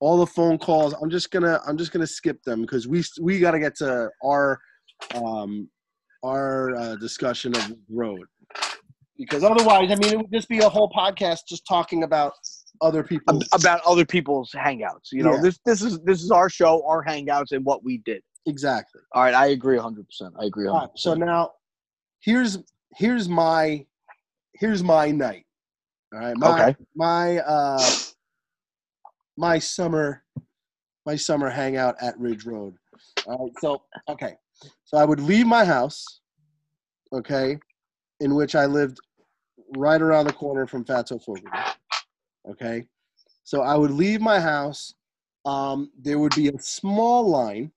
all the phone calls. I'm just gonna, I'm just gonna skip them because we we got to get to our, um, our uh, discussion of road. Because otherwise, I mean, it would just be a whole podcast just talking about other people. About other people's hangouts. You know, Yeah. this this is this is our show, our hangouts, and what we did. Exactly. All right, I agree 100. percent I agree 100. All right, so now here's here's my here's my night. All right, my Okay. my uh my summer my summer hangout at Ridge Road. All right, so okay, so I would leave my house, okay, in which I lived right around the corner from Fatso Fogarty. Okay, so I would leave my house. Um, there would be a small line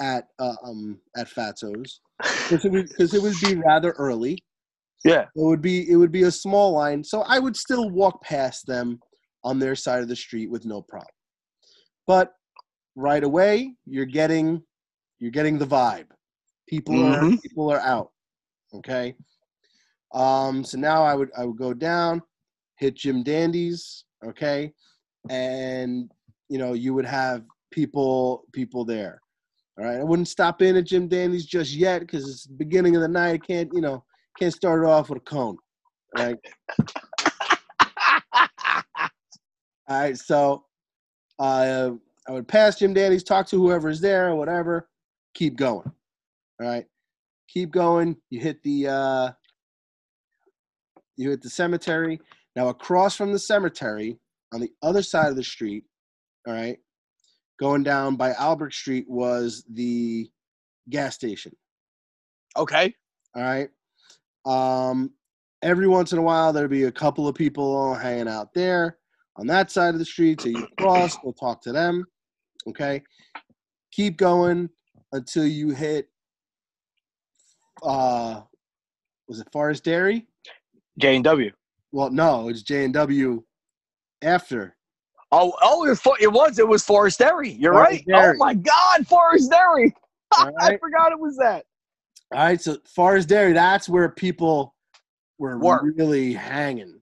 at uh, um at Fatso's because it would it would be rather early. Yeah. It would be it would be a small line, so I would still walk past them on their side of the street with no problem. But right away, you're getting you're getting the vibe. People are Mhm. people are out. Okay. Um, so now I would I would go down, hit Jim Dandy's, okay, and you know you would have people people there. All right, I wouldn't stop in at Jim Dandy's just yet because it's the beginning of the night. I can't, you know, can't start it off with a cone. All right. All right, so uh, I would pass Jim Dandy's, talk to whoever's there or whatever, keep going. All right, keep going. You hit the uh, you hit the cemetery. Now across from the cemetery, on the other side of the street, all right, going down by Albert Street was the gas station. Okay. All right. Um, every once in a while, there'll be a couple of people hanging out there on that side of the street. So you cross, we'll talk to them. Okay. Keep going until you hit, uh, was it Forest Dairy? J and W. Well, no, it's J and W after. Oh, oh, it, it was. It was Forest Dairy. You're Forest right. Dairy. Oh my God, Forest Dairy. All I forgot it was that. All right. So Forest Dairy, that's where people were Were. really hanging.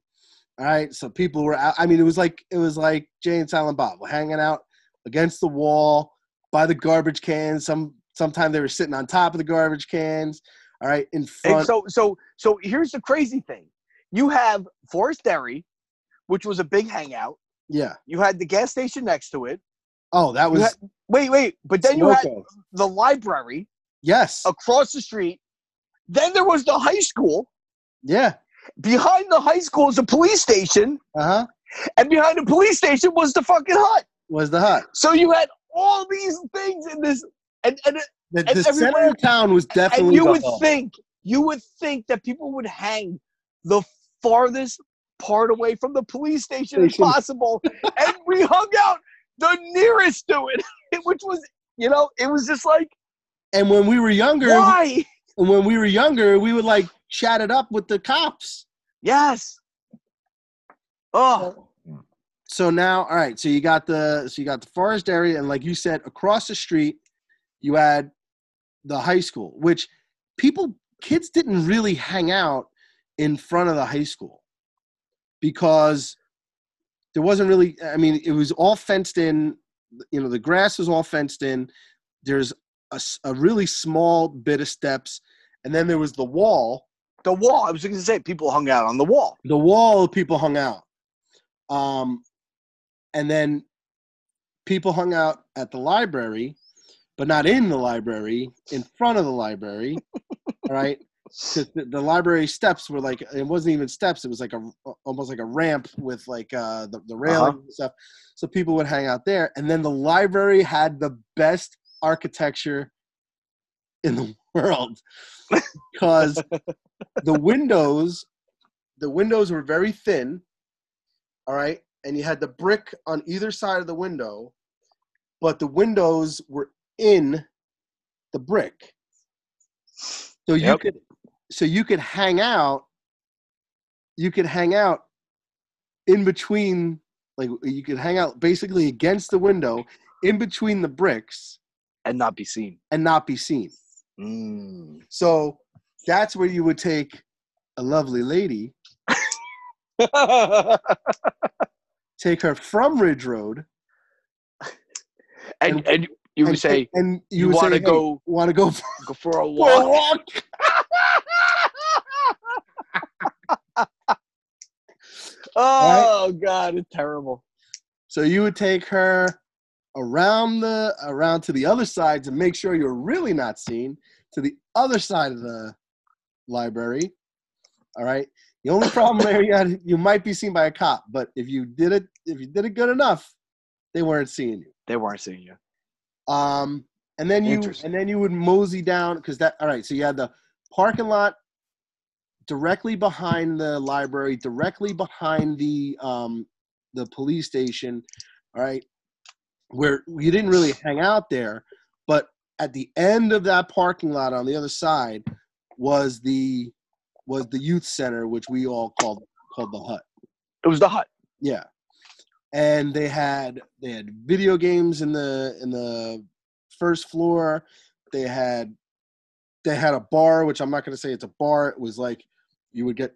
All right. So people were out. I mean, it was like it was like Jay and Silent Bob were hanging out against the wall by the garbage cans. Some sometimes they were sitting on top of the garbage cans. All right, in And front. so, so, so here's the crazy thing. You have Forest Dairy, which was a big hangout. yeah. You had the gas station next to it. Oh, that was had- Wait, wait, but then you had the library yes. across the street. Then there was the high school. Yeah. Behind the high school is a police station, Uh huh. and behind the police station was the fucking hut. Was the hut. So you had all these things in this, and and, The, And the center of town was and definitely. you would think you would think that people would hang the farthest part away from the police station as possible, and we hung out the nearest to it, which was you know it was just like And when we were younger, why and when we were younger, we would like chat it up with the cops. yes oh So now, all right. So you got the so you got the Forest Dairy, and like you said, across the street, you had the high school, which people kids didn't really hang out in front of the high school because there wasn't really. I mean, it was all fenced in. You know, the grass was all fenced in. There's a, a really small bit of steps, and then there was the wall. The wall I was going to say people hung out on the wall. The wall people hung out. Um and then people hung out at the library but not in the library in front of the library right the, the library steps were like it wasn't even steps it was like a almost like a ramp with like uh the, the railing and stuff. So people would hang out there and then the library had the best architecture in the world. Because the windows the windows were very thin all right? And you had the brick on either side of the window but the windows were in the brick. So you Yep. could so you could hang out you could hang out in between like you could hang out basically against the window in between the bricks and not be seen. and not be seen. Mm. so that's where you would take a lovely lady take her from ridge road and and you would and, say and you, you want to say, go want to go for, go for a for a walk? walk? Oh god it's terrible. So you would take her around the around to the other side to make sure you're really not seen to the other side of the library. All right. The only problem there you, had, you might be seen by a cop, but if you did it if you did it good enough, they weren't seeing you. they weren't seeing you Um, and then you and then you would mosey down because that all right. So you had the parking lot directly behind the library, directly behind the um, the police station. All right, where you didn't really hang out there, but at the end of that parking lot on the other side was the was the youth center, which we all called called the hut. it was the hut Yeah. And they had they had video games in the in the first floor. They had they had a bar, which I'm not gonna say it's a bar. It was like you would get,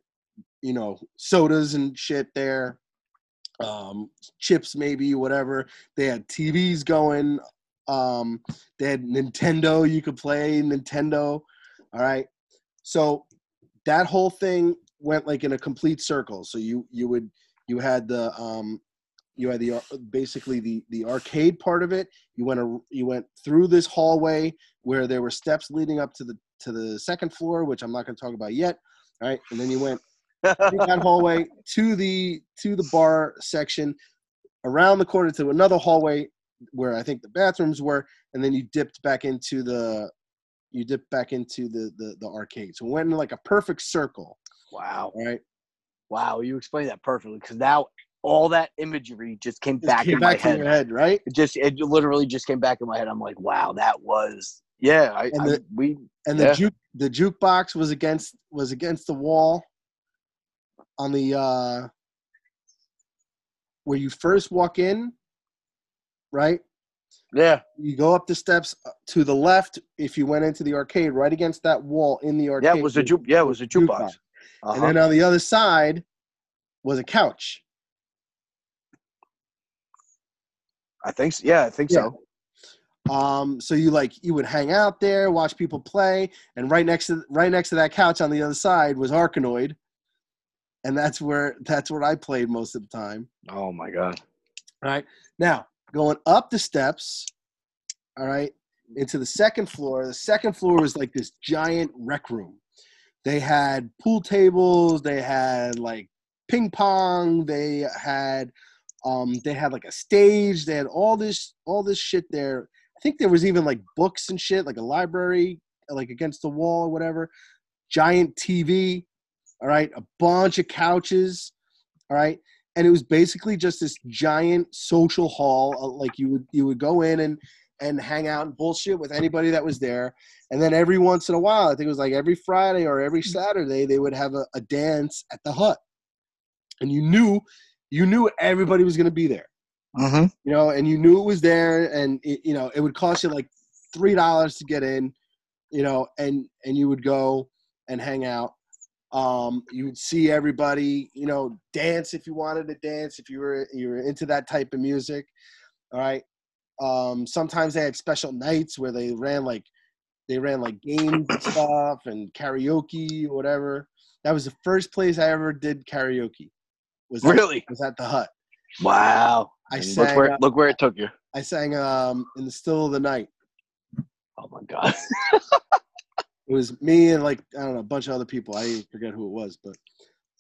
you know, sodas and shit there. Um, chips, maybe whatever. They had TVs going. Um, they had Nintendo. You could play Nintendo. All right. So that whole thing went like in a complete circle. So you you would you had the um, you had the uh, basically the the arcade part of it. You went a, you went through this hallway where there were steps leading up to the to the second floor, which I'm not going to talk about yet. All right, and then you went that hallway to the to the bar section, around the corner to another hallway where I think the bathrooms were, and then you dipped back into the you dipped back into the the, the arcade. So it went in like a perfect circle. Wow. Right. Wow, you explained that perfectly because now all that imagery just came Just back came in back my head. your head, right? It just it literally just came back in my head. I'm like, wow, that was yeah. I, And I we and Yeah. the juke the jukebox was against was against the wall on the uh where you first walk in right yeah you go up the steps uh, to the left if you went into the arcade right against that wall in the arcade yeah it was a juke yeah it was a jukebox. and Uh-huh. then on the other side was a couch I think so. yeah I think Yeah. so. um so you like you would hang out there watch people play and right next to right next to that couch on the other side was arkanoid and that's where that's where i played most of the time Oh my god. All right. Now, going up the steps, all right, into the second floor. The second floor was like this giant rec room. They had pool tables, they had like ping pong, they had um they had like a stage, they had all this all this shit there. I think there was even like books and shit, like a library like against the wall or whatever. Giant TV, all right, a bunch of couches, all right? And it was basically just this giant social hall uh, like you would you would go in and and hang out and bullshit with anybody that was there. And then every once in a while i think it was like every friday or every saturday they would have a, a dance at the hut. And you knew you knew everybody was going to be there. Mm-hmm. you know and you knew it was there and it, you know it would cost you like three dollars to get in you know and and you would go and hang out um you would see everybody you know dance if you wanted to dance if you were you were into that type of music all right um sometimes they had special nights where they ran like they ran like games and stuff and karaoke or whatever that was the first place i ever did karaoke was at, Really? was at the hut Wow. i And look sang where uh, look where it took you. i sang um in the still of the night Oh my god. It was me and like I don't know a bunch of other people. I forget who it was, but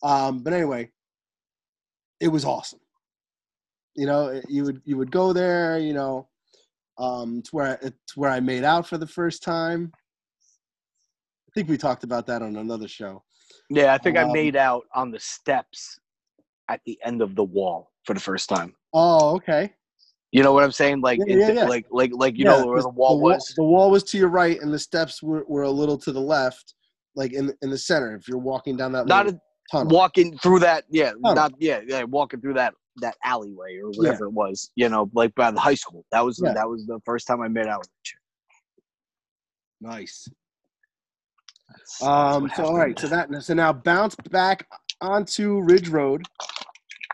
um, but anyway, it was awesome. You know, you would you would go there. You know, um, it's where I, it's where I made out for the first time. I think we talked about that on another show. Yeah, I think I Um, made out on the steps at the end of the wall for the first time. Oh, okay. You know what I'm saying? Like, Yeah, yeah, yeah. like, like, like you know where 'cause the wall was. The wall was to your right, and the steps were, were a little to the left, like in in the center. If you're walking down that Not a, tunnel. walking through that. Yeah, Oh. not yeah, yeah, walking through that that alleyway or whatever it was. You know, like by the high school. That was that was the first time I made out with chick. Nice. That's- that's Um, what so all right, so that so now bounce back onto Ridge Road.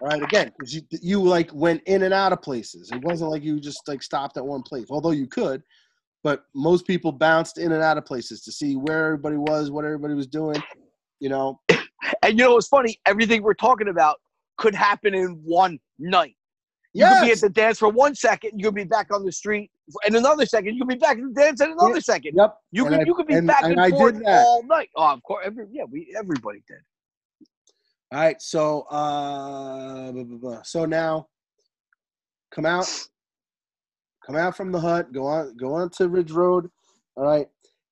All right, again, 'cause you you like went in and out of places. It wasn't like you just like stopped at one place, although you could. But most people bounced in and out of places to see where everybody was, what everybody was doing. You know, And you know what's funny? Everything we're talking about could happen in one night. You could be at the dance for one second, you could be back on the street in another second, you could be back at the dance in another second. yep. You And could I- you could be and- back and and, forth all night. Oh, of course, every, yeah, we everybody did. All right, so uh, blah, blah, blah. so now come out, come out from the hut, go on, go on to Ridge Road, all right,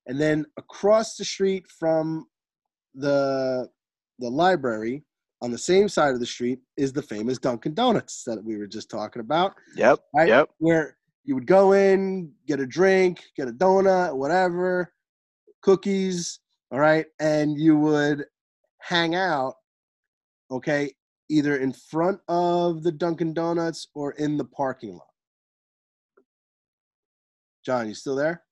and then across the street from the the library on the same side of the street is the famous Dunkin' Donuts that we were just talking about, Yep. right? Yep. Where you would go in, get a drink, get a donut, whatever, cookies, all right, and you would hang out, okay, either in front of the Dunkin' Donuts or in the parking lot. John, you still there?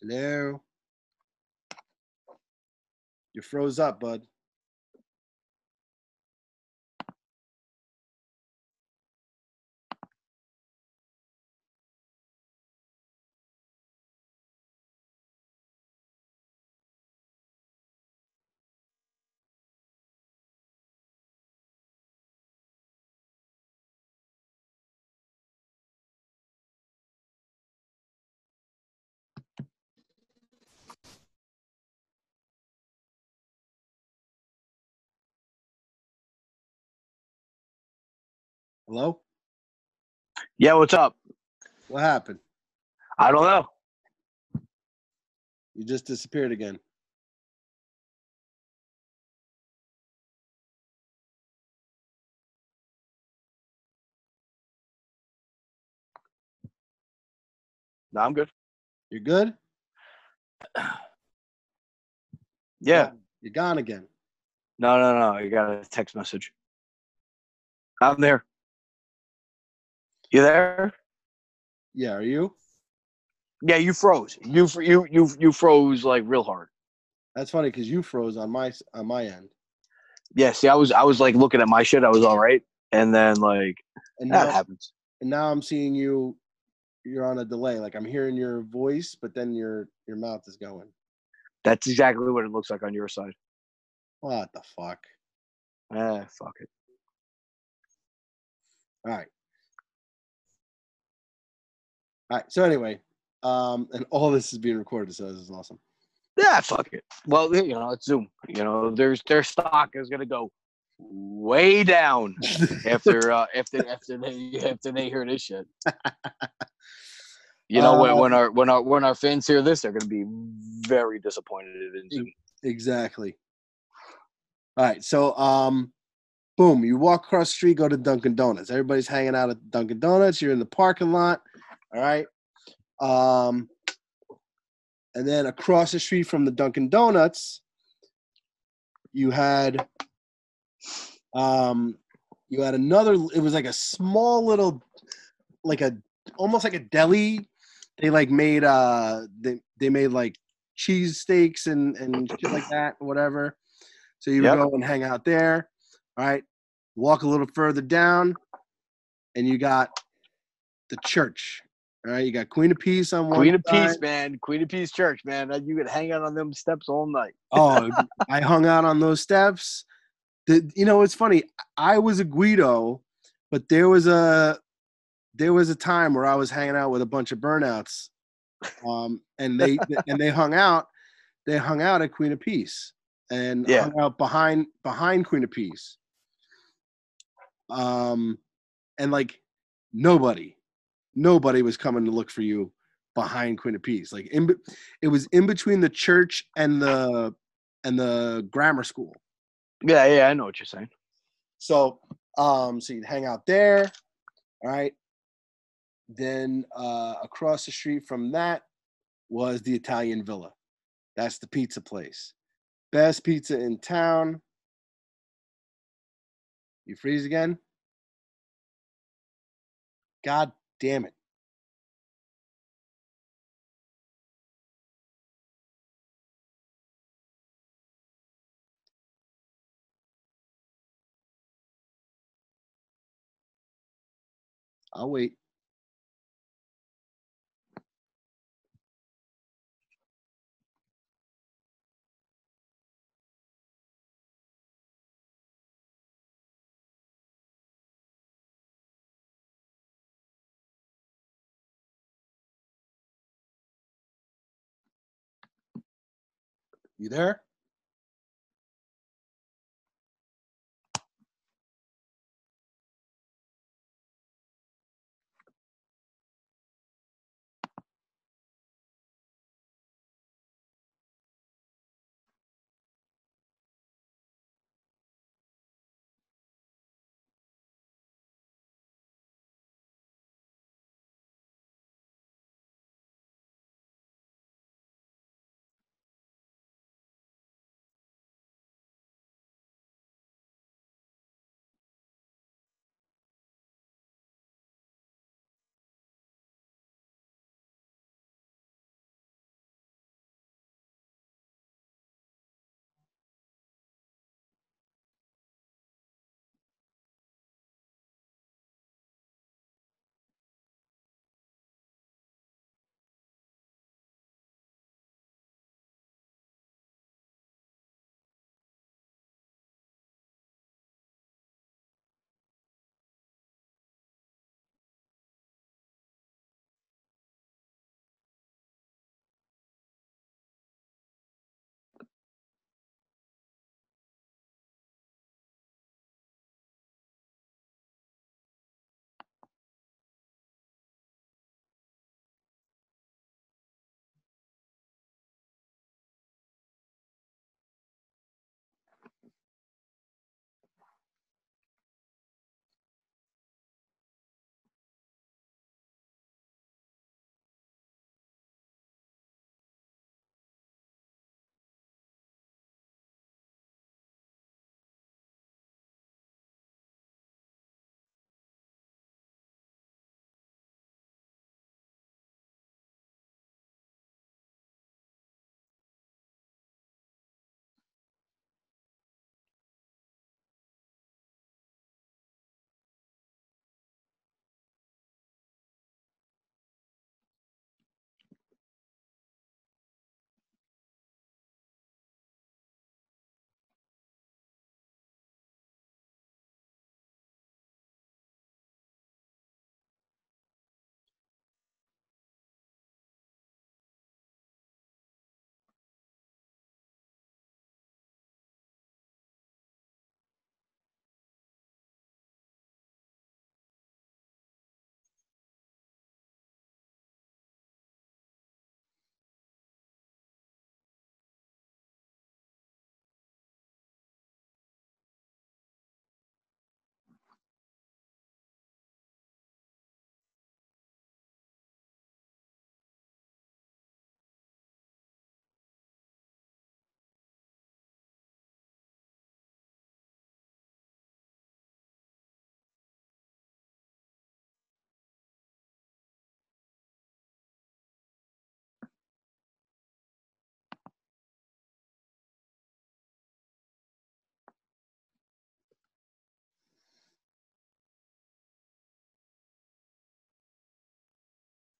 Hello. You froze up, bud. Hello? Yeah, what's up? What happened? I don't know. You just disappeared again. No, I'm good. You're good? Yeah. You're gone again. No, no, no. You got a text message. I'm there. You there? Yeah, are you? Yeah, you froze. You you you you froze like real hard. That's funny because you froze on my on my end. Yeah. See, I was I was like looking at my shit. I was all right, and then like And that now, happens. and now I'm seeing you you're on a delay. Like I'm hearing your voice, but then your your mouth is going. That's exactly what it looks like on your side. What the fuck? Ah, fuck it. All right. All right. So anyway, um, and all this is being recorded, so this is awesome. Yeah, fuck it. Well, you know, it's Zoom. You know, there's their stock is gonna go way down after uh after after they after they hear this shit. You know, when, when our when our when our fans hear this, they're gonna be very disappointed in Zoom. exactly. All right. So um, boom, you walk across the street, go to Dunkin' Donuts. Everybody's hanging out at Dunkin' Donuts. You're in the parking lot. All right. Um, and then across the street from the Dunkin' Donuts, you had um, you had another. It was like a small little, like a almost like a deli. They like made uh they they made like cheese steaks and and shit like that, whatever. So you would Yep. go and hang out there. All right. Walk a little further down, and you got the church. All right, you got Queen of Peace on one Queen of side. Peace, man. Queen of Peace Church, man. You could hang out on them steps all night. Oh, I hung out on those steps. The, you know, it's funny. I was a Guido, but there was a there was a time where I was hanging out with a bunch of burnouts, um, and they and they hung out. They hung out at Queen of Peace and Yeah. hung out behind behind Queen of Peace. Um, and like nobody, nobody was coming to look for you behind Queen of Peace. Like in, it was in between the church and the and the grammar school. Yeah, yeah, I know what you're saying. So, um, so you'd hang out there, all right. Then uh, across the street from that was the Italian Villa. That's the pizza place. Best pizza in town. You freeze again? God damn it. I'll wait. You there?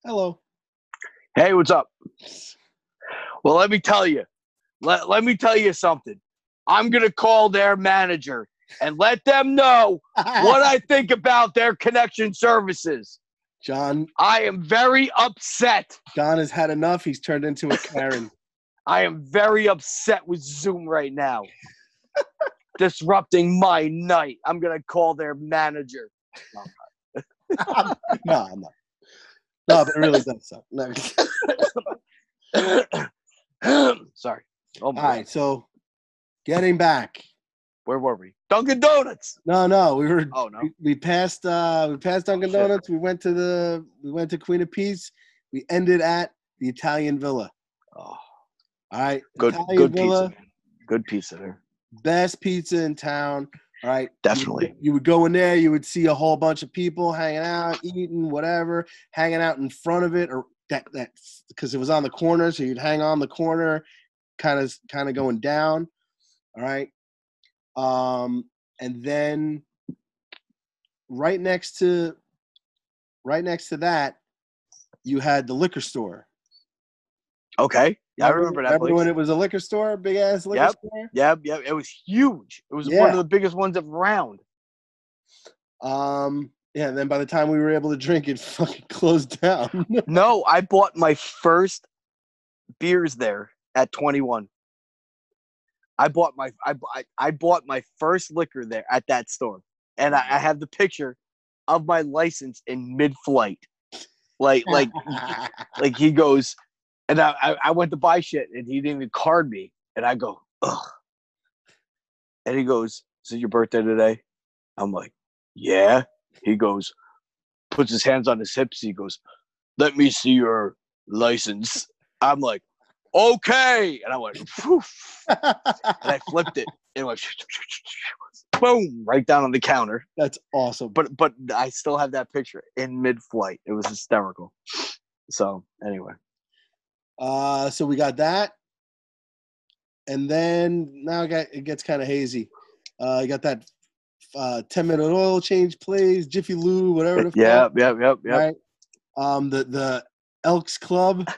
Hello. Hey, what's up? Well, let me tell you. Let, let me tell you something. I'm going to call their manager and let them know what I think about their connection services. John I am very upset. John has had enough. He's turned into a Karen. I am very upset with Zoom right now. Disrupting my night. I'm going to call their manager. no, I'm not. No, but it really does suck. No. Sorry. Oh my All right, so getting back. Where were we? Dunkin' Donuts. No, no, we were Oh no. we, we passed uh we passed Dunkin' shit. Donuts. We went to the we went to Queen of Peace. We ended at the Italian Villa. Oh, All right, good, Italian good Villa, pizza. man. Good pizza there. best pizza in town. Right, You- Definitely. You, would go in there, you would see a whole bunch of people hanging out, eating whatever, hanging out in front of it, or that that because it was on the corner, so you'd hang on the corner, kind of kind of going down. All right, um, and then right next to right next to that, you had the liquor store. Okay. Yeah, I remember that Remember place. when it was a liquor store, big ass liquor Yep. store? Yep, yep. It was huge. It was one of the biggest ones around. Um, yeah. And then by the time we were able to drink, it fucking closed down. No, I bought my first beers there at 21. I bought my I, I, I bought my first liquor there at that store, and I, I have the picture of my license in mid-flight. Like like like he goes, and I, I went to buy shit, and he didn't even card me, and I go, ugh. And he goes, "Is it your birthday today?" I'm like, "Yeah." He goes, puts his hands on his hips. He goes, "Let me see your license." I'm like, "Okay," and I went, "Poof," and I flipped it, and it went, boom, right down on the counter. That's awesome. But but I still have that picture in mid-flight. It was hysterical. So anyway, Uh, so we got that, and then now it, got, it gets kind of hazy. Uh, you got that uh, ten minute oil change plays, Jiffy Lube, whatever the yeah, fuck, yep, yep, yep. right? Um, the the Elks Club.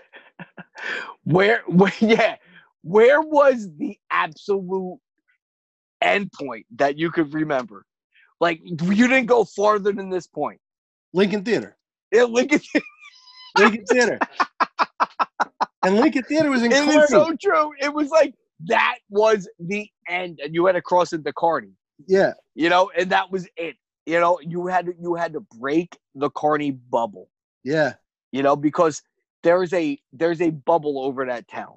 Where, where, yeah, where was the absolute endpoint that you could remember? Like you didn't go farther than this point. Lincoln Theater. Yeah, Lincoln, Lincoln Theater. and Lincoln Theater was in it Kearny. is so true. It was like that was the end, and you had to cross into Kearny. yeah, You know, and that was it. You know, you had to you had to break the Kearny bubble. yeah, you know because there's a there's a bubble over that town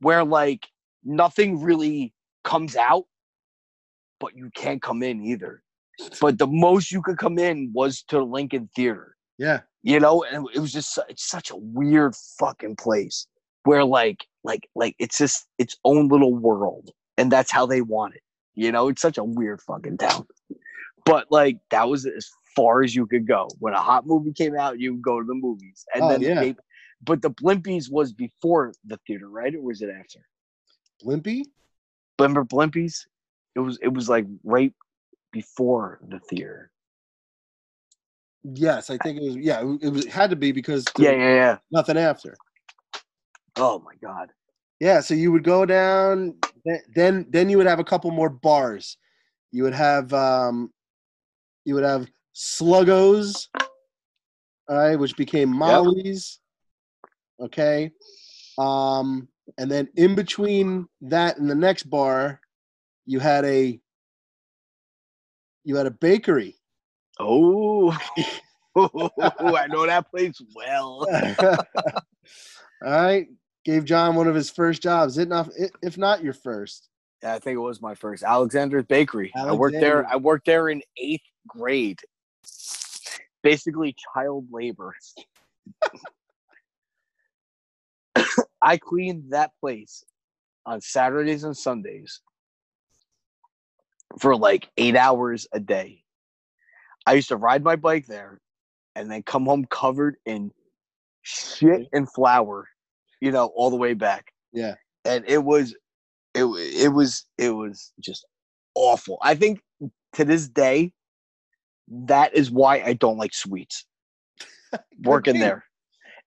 where like nothing really comes out but you can't come in either but the most you could come in was to lincoln theater yeah. you know and it was just it's such a weird fucking place where like like like it's just its own little world and that's how they want it you know? It's such a weird fucking town. But like that was as far as you could go. When a hot movie came out you would go to the movies and Oh, then yeah. they, but the blimpies was before the theater right? Or was it after? Blimpy. remember blimpies? It was it was like right before the theater Yes, I think it was. Yeah, it was. It had to be because yeah yeah yeah nothing after. oh my god Yeah, so you would go down, then then you would have a couple more bars. You would have um, you would have Sluggos, all right, which became Molly's. Okay, um, and then in between that and the next bar, you had a you had a bakery. Oh i know that place well all right, gave John one of his first jobs. It not if not your first. Yeah, I think it was my first Alexander's Bakery. I worked there. I worked there in eighth grade. Basically, child labor. I cleaned that place on Saturdays and Sundays for like eight hours a day. I used to ride my bike there and then come home covered in shit and flour, you know, all the way back Yeah, and it was it it was it was just awful. I think to this day that is why I don't like sweets. Working there.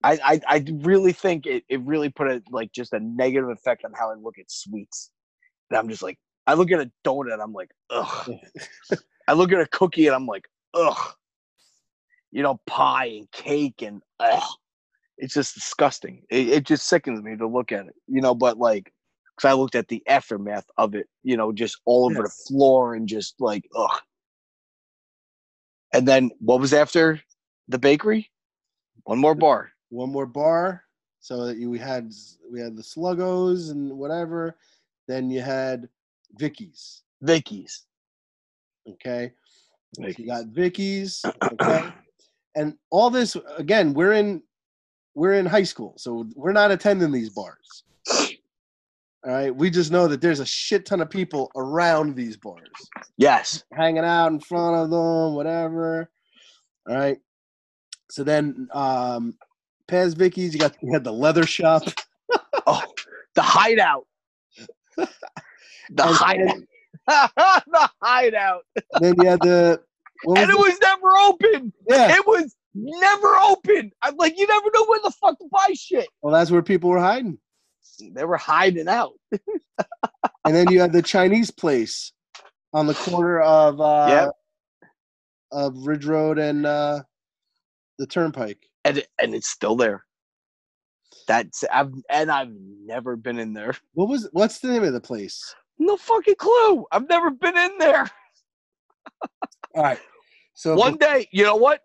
I, I I really think it, it really put a like just a negative effect on how I look at sweets. And I'm just like, I look at a donut, I'm like, ugh. I look at a cookie and I'm like, ugh. You know, pie and cake and ugh. It's just disgusting. It, it just sickens me to look at it. You know, but like, because I looked at the aftermath of it. You know, just all over the floor and just like, ugh. And then what was after the bakery? One more bar. One more bar. So that you we had we had the Sluggos and whatever. Then you had Vicky's. Vicky's. Okay. So you got Vicky's. Okay. and all this again, we're in we're in high school, so we're not attending these bars. All right. We just know that there's a shit ton of people around these bars. Yes. hanging out in front of them, whatever. All right. So then, um, Paz Vicky's, you got you had the leather shop. Oh, the hideout. The And hideout. the hideout. Then you had the And it it? was never open. yeah. It was never open. I'm like, you never know where the fuck to buy shit. Well, that's where people were hiding. They were hiding out. And then you had the Chinese place on the corner of uh, Yep. of Ridge Road and uh, the Turnpike. And and it's still there. That's I've and I've never been in there. What was what's the name of the place? No fucking clue. I've never been in there. All right. So One day, you know what?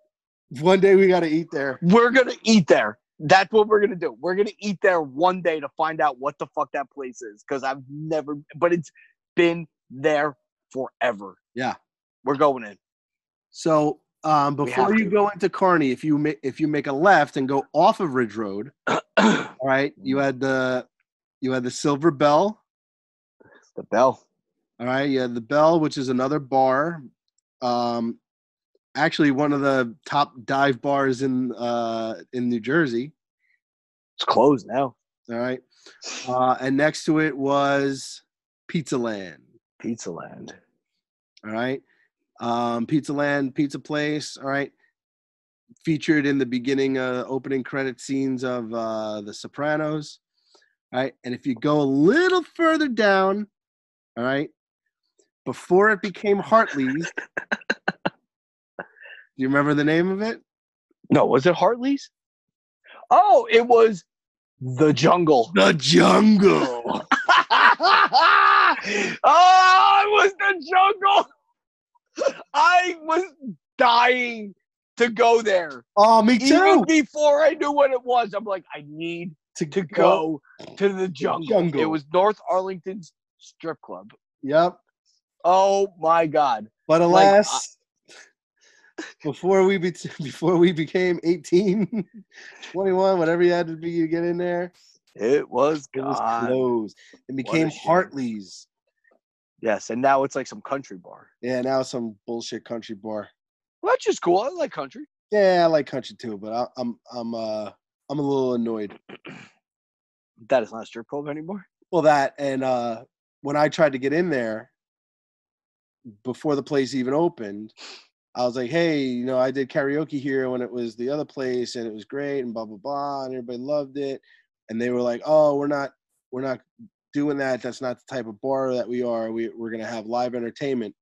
one day we got to eat there. We're gonna eat there. That's what we're gonna do. We're gonna eat there one day to find out what the fuck that place is. Because I've never, but it's been there forever. Yeah. We're going in. So um, before you to. go into Kearny, if you make if you make a left and go off of Ridge Road, all right, you had the you had the Silver Bell. The bell. All right, yeah, the Bell, which is another bar. Um, actually, one of the top dive bars in uh, in New Jersey. It's closed now. All right, uh, and next to it was Pizza Land. Pizza Land. All right. Um, Pizza Land, Pizza Place. All right. Featured in the beginning, uh, opening credit scenes of uh, The Sopranos. All right. And if you go a little further down, all right, before it became Hartley's, do you remember the name of it? No, was it Hartley's? Oh, it was the Jungle. The Jungle. oh, it was the Jungle. I was dying to go there. Oh, me too. Even before I knew what it was, I'm like, I need to to go to the jungle. jungle. It was North Arlington's strip club. Yep. Oh my god. But Like, I- alas, before we be- before we became 18, 21, whatever you had to be to get in there, It was it was closed. It became. Hartley's. Yes, and now it's like some country bar. Yeah, now some bullshit country bar. Well, that's just cool. I like country. Yeah, I like country too, but I, I'm I'm uh I'm a little annoyed. That is not a strip club anymore. Well, that and uh when I tried to get in there before the place even opened, I was like, "Hey, you know, I did karaoke here when it was the other place, and it was great, and blah blah blah, and everybody loved it." And they were like, "Oh, we're not we're not doing that. That's not the type of bar that we are. We we're gonna have live entertainment."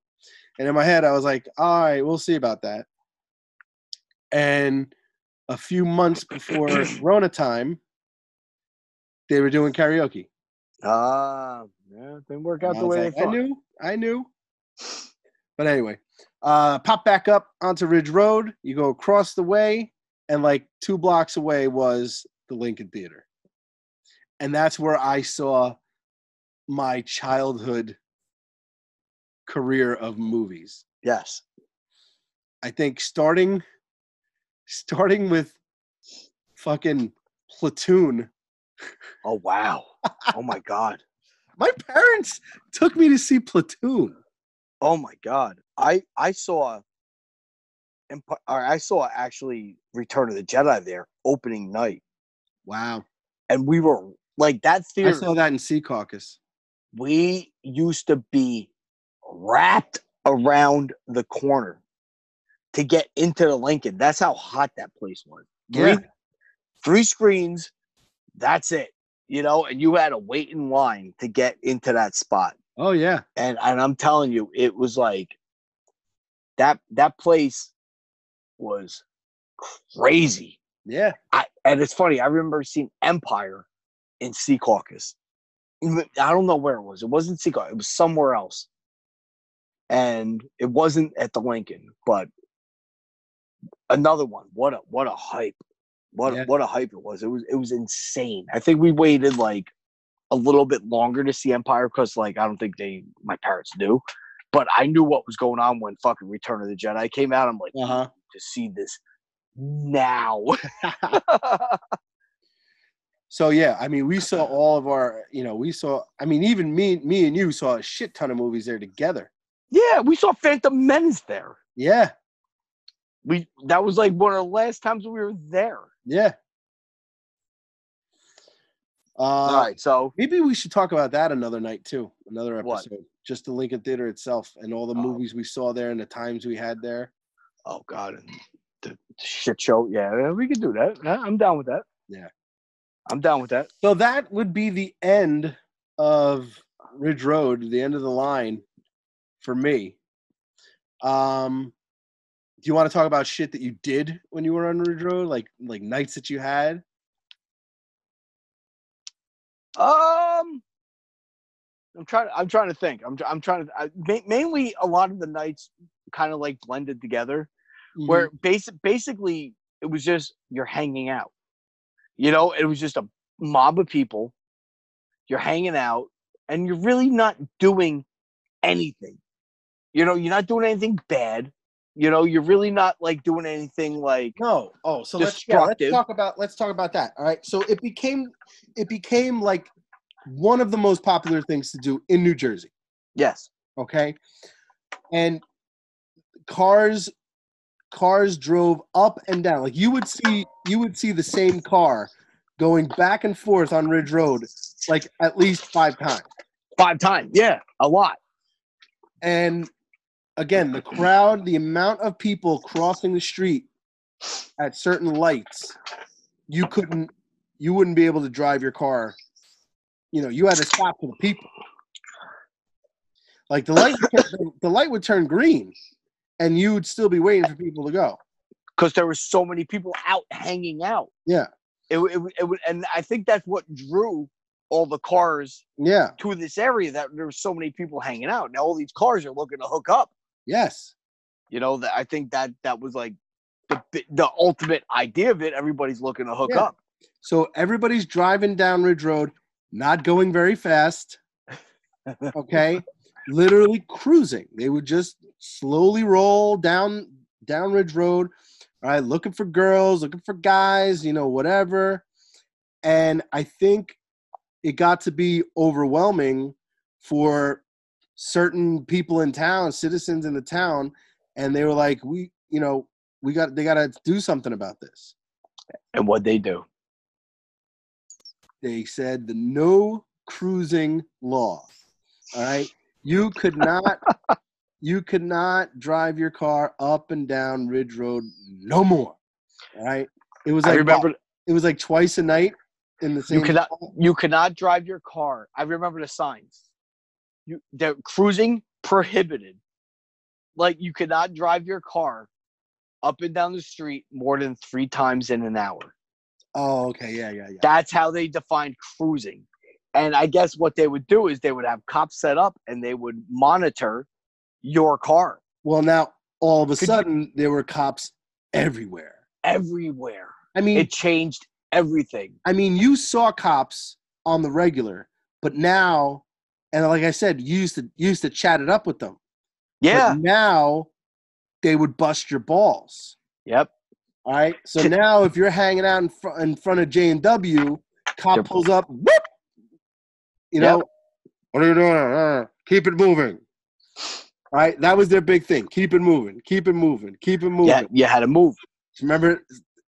And in my head, I was like, "All right, we'll see about that." And a few months before Rona time, they were doing karaoke. Ah, yeah, didn't work out the way like, they I knew, I knew. But anyway, uh, pop back up onto Ridge Road. You go across the way, and like two blocks away was the Lincoln Theater, and that's where I saw my childhood career of movies. Yes. I think starting, starting with fucking Platoon. Oh wow. oh my god. My parents took me to see Platoon. Oh my god. I I saw or I saw actually Return of the Jedi there opening night, Wow. and we were like that theater. I saw that in Secaucus. we used to be wrapped around the corner to get into the Lincoln. That's how hot that place was. Yeah. Three three screens. That's it. You know, and you had to wait in line to get into that spot. Oh yeah. And and I'm telling you, it was like that that place was crazy. Yeah. I, and it's funny. I remember seeing Empire in Secaucus. I don't know where it was. It wasn't Secaucus, It was somewhere else, and it wasn't at the Lincoln. But another one. What a what a hype! What Yeah. what a hype it was. It was it was insane. I think we waited like a little bit longer to see Empire because like I don't think they my parents knew, but I knew what was going on when fucking Return of the Jedi came out. I'm like, Uh huh. to see this now. So yeah, I mean, we saw all of our, you know, we saw. I mean, even me, me and you saw a shit ton of movies there together. yeah, we saw Phantom Menace there. Yeah, We that was like one of the last times we were there. Yeah. Uh, All right, so Maybe we should talk about that another night too, another What? episode. Just the Lincoln Theater itself and all the Oh. movies we saw there and the times we had there. oh god, and the shit show. Yeah, we could do that. I'm down with that. Yeah. I'm down with that. So that would be the end of Ridge Road, the end of the line for me. Um, you want to talk about shit that you did when you were on Ridge Road, like like nights that you had? Um, I'm trying. I'm trying to think. I'm. I'm trying to. I, ma- mainly, a lot of the nights kind of like blended together. Mm-hmm. where basic basically it was just you're hanging out. You know, it was just a mob of people. You're hanging out, and you're really not doing anything. You know, you're not doing anything bad. You know, you're really not like doing anything like No. Oh, so let's, yeah, let's talk about let's talk about that. All right. So it became it became like one of the most popular things to do in New Jersey. yes, Okay. And cars cars drove up and down. Like you would see you would see the same car going back and forth on Ridge Road like at least five times. five times. Yeah, a lot. And again, the crowd, the amount of people crossing the street at certain lights, you couldn't, you wouldn't be able to drive your car. You know, you had to stop for the people. Like the light, would turn- the light would turn green, and you would still be waiting for people to go. because there were so many people out hanging out. Yeah. It, it, it, and I think that's what drew all the cars Yeah. to this area that there were so many people hanging out. Now all these cars are looking to hook up. Yes. You know, that I think that that was like the the ultimate idea of it. Everybody's looking to hook Yeah. up. So everybody's driving down Ridge Road, not going very fast. Okay, literally cruising. They would just slowly roll down down Ridge Road. All right, looking for girls, looking for guys, you know, whatever. And I think it got to be overwhelming for certain people in town, citizens in the town, and they were like, "We, you know, we got they got to do something about this." And what they do? they said the no cruising law. All right. You could not you could not drive your car up and down Ridge Road no more. All right. It was I like remember it was like twice a night in the same you cannot you cannot drive your car. I remember the signs. You they're cruising prohibited. Like you cannot drive your car up and down the street more than three times in an hour. Oh, okay. Yeah, yeah, yeah. That's how they defined cruising. And I guess what they would do is they would have cops set up and they would monitor your car Well, now all of a Could you- sudden there were cops everywhere. everywhere. I mean, It changed everything. I mean, you saw cops on the regular, but now, and like I said, you used to used to chat it up with them. Yeah. But now they would bust your balls. Yep. All right. So now if you're hanging out in, fr- in front of J and W, cop pulls up, whoop, you Yep. know, what are you doing? Uh, keep it moving. All right. That was their big thing. Keep it moving. Keep it moving. Keep it moving. Yeah, you had to move. Remember,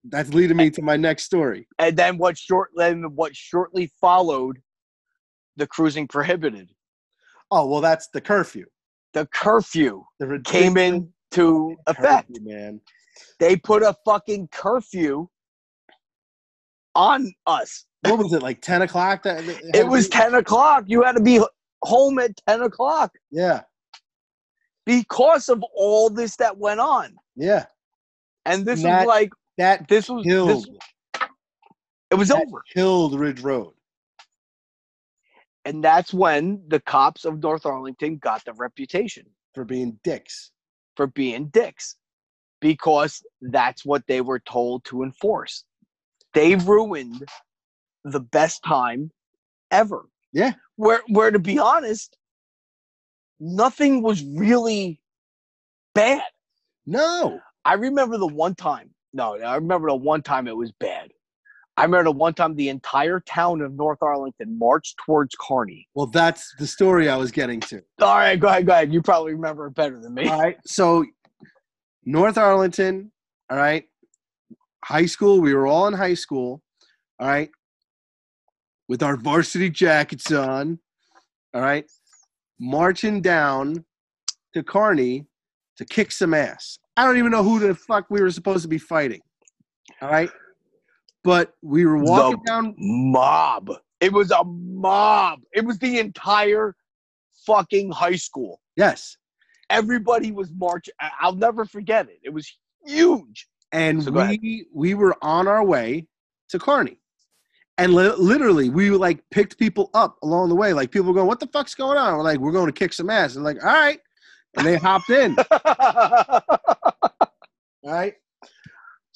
that's leading me to my next story. And then what short then what shortly followed the cruising prohibited. Oh well, that's the curfew. The curfew The came into effect. curfew, man. They put a fucking curfew on us. What was it like? Ten o'clock? That It was be? ten o'clock. You had to be home at ten o'clock Yeah, because of all this that went on. yeah. And this That- was like That this was this, it was That over. killed Ridge Road. And that's when the cops of North Arlington got the reputation for being dicks. for being dicks because that's what they were told to enforce. They ruined the best time ever. Yeah. Where where to be honest, nothing was really bad. No. I remember the one time. No, I remember the one time it was bad. I remember one time the entire town of North Arlington marched towards Kearny. Well, that's the story I was getting to. All right, go ahead, go ahead. You probably remember it better than me. All right. So, North Arlington, all right, high school, we were all in high school, all right, with our varsity jackets on, all right, marching down to Kearny to kick some ass. I don't even know who the fuck we were supposed to be fighting, all right, but we were walking The- down. mob. It was a mob. It was the entire fucking high school. Yes. Everybody was marching. I'll never forget it. It was huge. and So we we were on our way to Kearny, and li- literally we like picked people up along the way. Like people were going, "What the fuck's going on?" We're like, "We're going to kick some ass," and like, "All right," and they hopped in. All right.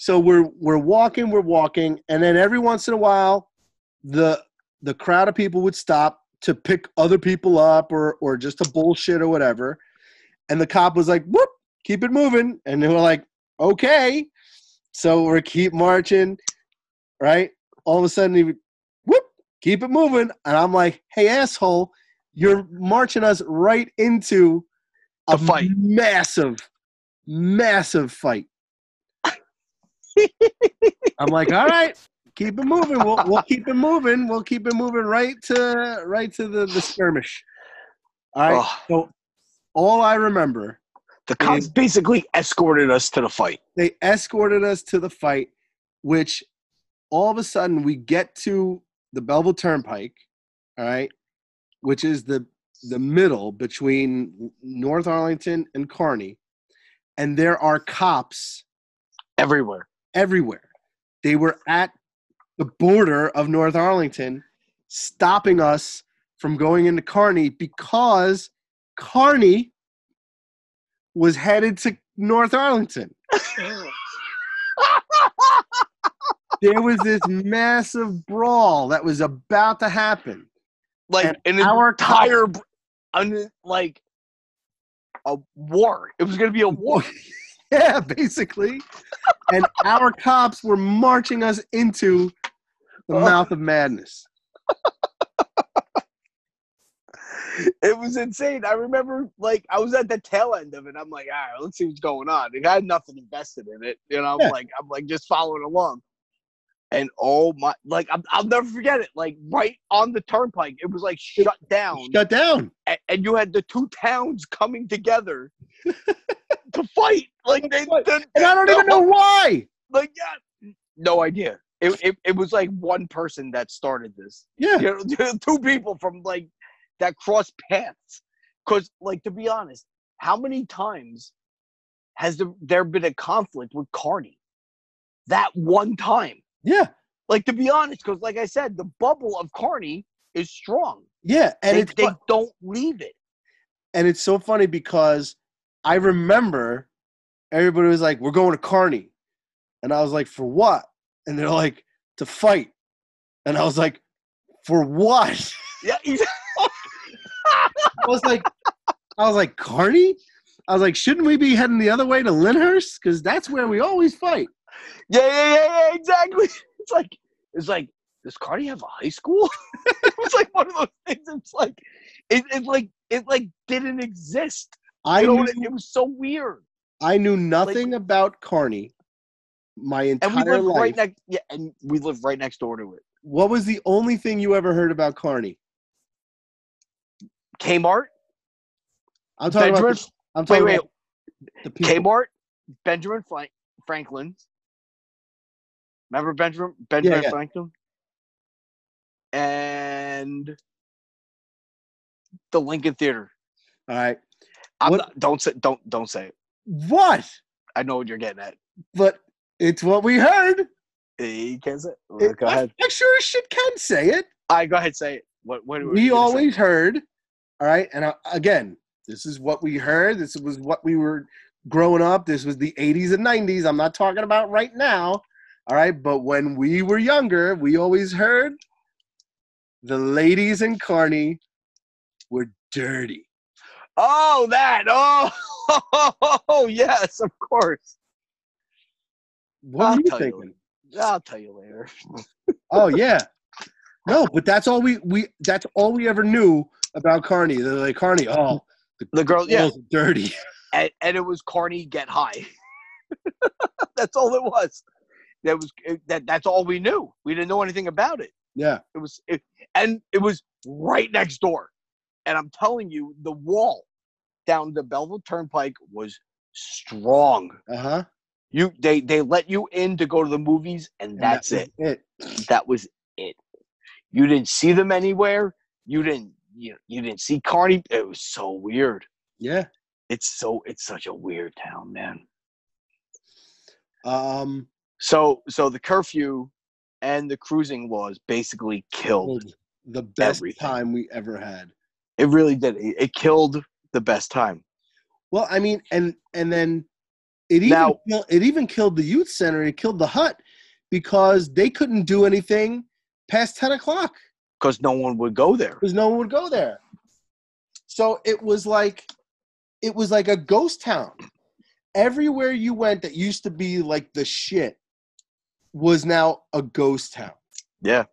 So we're we're walking, we're walking, and then every once in a while, the the crowd of people would stop to pick other people up or or just to bullshit or whatever. And the cop was like, "Whoop, keep it moving," and they were like, "Okay." So we're keep marching, right? All of a sudden, he would, whoop, keep it moving, and I'm like, "Hey, asshole, you're marching us right into a The fight. massive, massive fight." I'm like, all right, keep it moving. We'll we'll keep it moving. We'll keep it moving right to right to the, the skirmish. All right. So all I remember, the cops basically escorted us to the fight. they escorted us to the fight, which all of a sudden we get to the Belleville Turnpike, all right, which is the the middle between North Arlington and Kearny, and there are cops Everywhere. Everywhere. They were at the border of North Arlington, stopping us from going into Kearny because Kearny was headed to North Arlington. There was this massive brawl that was about to happen. like And an our entire, an, like a war. It was gonna be a war. Yeah, basically. and our cops were marching us into the Oh. mouth of madness. It was insane. I remember, like, I was at the tail end of it. I'm like, all right, let's see what's going on. I had nothing invested in it, you know. I'm Yeah. like, I'm like just following along. And oh my, like, I'm, I'll never forget it. Like, right on the turnpike, it was like shut down, Shut down. a- and you had the two towns coming together to fight. Like, they, Fight. the- And I don't even know why. Like, yeah, no idea. It, it, it was like one person that started this. Yeah. You know, two people from like that cross paths. Because, like, to be honest, how many times has there, there been a conflict with Kearny? That one time. Yeah. Like, to be honest, because, like I said, the bubble of Kearny is strong. Yeah. And they they don't leave it. and it's so funny because I remember everybody was like, "We're going to Kearny," and I was like, "For what?" And they're like, "To fight," and I was like, "For what?" Yeah. I was like, "I was like Kearny? I was like, "Shouldn't we be heading the other way to Lyndhurst? Because that's where we always fight." Yeah, yeah, yeah, yeah, exactly. It's like, it's like, does Kearny have a high school? it was like one of those things. It's like, it, it like, it like didn't exist. I You know, knew, it, was so weird. I knew nothing about Kearny my And we entire life. right next. Yeah, and we live right next door to it. what was the only thing you ever heard about Kearny? Kmart, I'm talking Benjamin. about. The, I'm Wait, talking wait. people. Kmart, Benjamin Frank, Franklin's, Remember Benjamin Benjamin yeah. Franklin? And the Lincoln Theater. All right. I'm not, don't say don't don't say it. What? I know what you're getting at. But it's what we heard. You can't say it. It- go I- ahead. I, sure as shit can say it. All right, go ahead. Say it. What? What? what we you gonna say? always heard. All right. And uh, again, this is what we heard. This was what we were growing up. This was the 80s and 90s. I'm not talking about right now. All right. But when we were younger, we always heard the ladies in Kearny were dirty. Oh, that. Oh, yes, of course. What I'll were you tell you thinking? I'll tell you later. Oh yeah. No, but that's all we we that's all we ever knew about Kearny. They're like Kearny, oh The girl, yeah, girls are dirty. and, and it was Kearny get high. that's all it was. That was that. That's all we knew. We didn't know anything about it. Yeah. It was, it, and it was right next door. And I'm telling you, the wall down the Belleville Turnpike was strong. Uh-huh. You, they, they let you in to go to the movies, and And that's that it. It. That was it. You didn't see them anywhere. You didn't, you, you didn't see Kearny. It was so weird. Yeah. It's so, it's such a weird town, man. Um So, so the curfew and the cruising laws basically killed. the best Everything. time we ever had. It really did. It, it killed the best time. Well, I mean, and and then it even Now- it even killed the youth center. It killed the hut because they couldn't do anything past ten o'clock because no one would go there. because no one would go there. So it was like it was like a ghost town. Everywhere you went that used to be like the shit was now a ghost town. Yeah.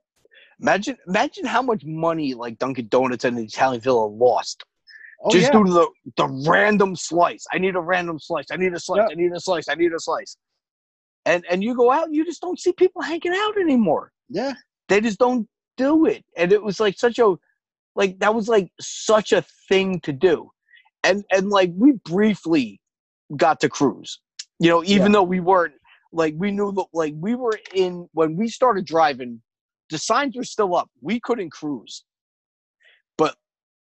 Imagine, imagine how much money like Dunkin' Donuts and the Italian Villa lost Oh just yeah, due to the, the random slice. I need a random slice. I need a slice. Yeah. I need a slice. I need a slice. And and you go out, and you just don't see people hanging out anymore. yeah. They just don't do it. And it was like such a, like that was like such a thing to do. And and like we briefly got to cruise. You know, even though we weren't like we knew that like we were in when we started driving, the signs were still up. We couldn't cruise. But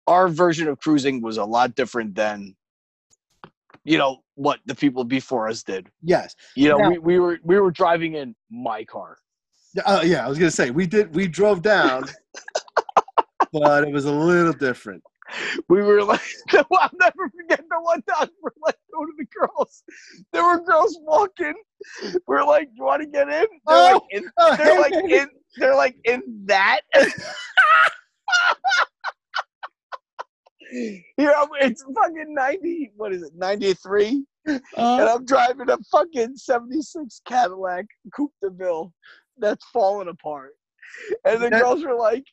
our version of cruising was a lot different than you know what the people before us did. Yes. You know, Now- we, we were we were driving in my car. Uh, yeah, I was gonna say we did. We drove down, but it was a little different. We were like, I'll never forget the one time we're like going to the girls. There were girls walking. We're like, you want to get in? They're like, in, Oh, they're hey, like baby. in, they're like in that. Here, I'm, it's fucking ninety. What is it? Ninety three, and Uh, I'm driving a fucking seventy six Cadillac Coupe de Ville that's falling apart. And the That- girls were like,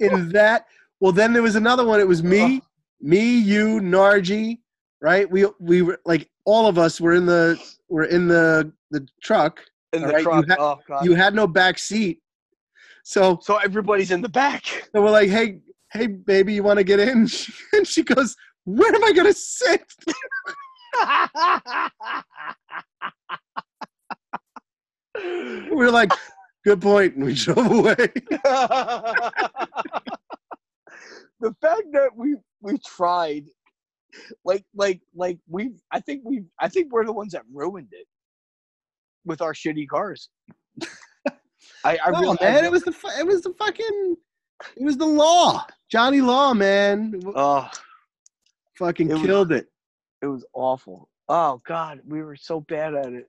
in that, well, then there was another one. It was me, uh-huh. me, you, Nargi, right? We we were like all of us were in the were in the the truck. in the right, you truck. oh god. You had no back seat, so so everybody's in the back. so we're like, hey, hey, baby, you want to get in? And she goes, where am I gonna sit? We're like, good point, and we drove away. The fact that we we tried like like like we i think we i think we're the ones that ruined it with our shitty cars. I i no, really I man, really- it was the it was the fucking it was the law, Johnny Law, man, oh fucking It was- killed it. it was awful. Oh god. We were so bad at it.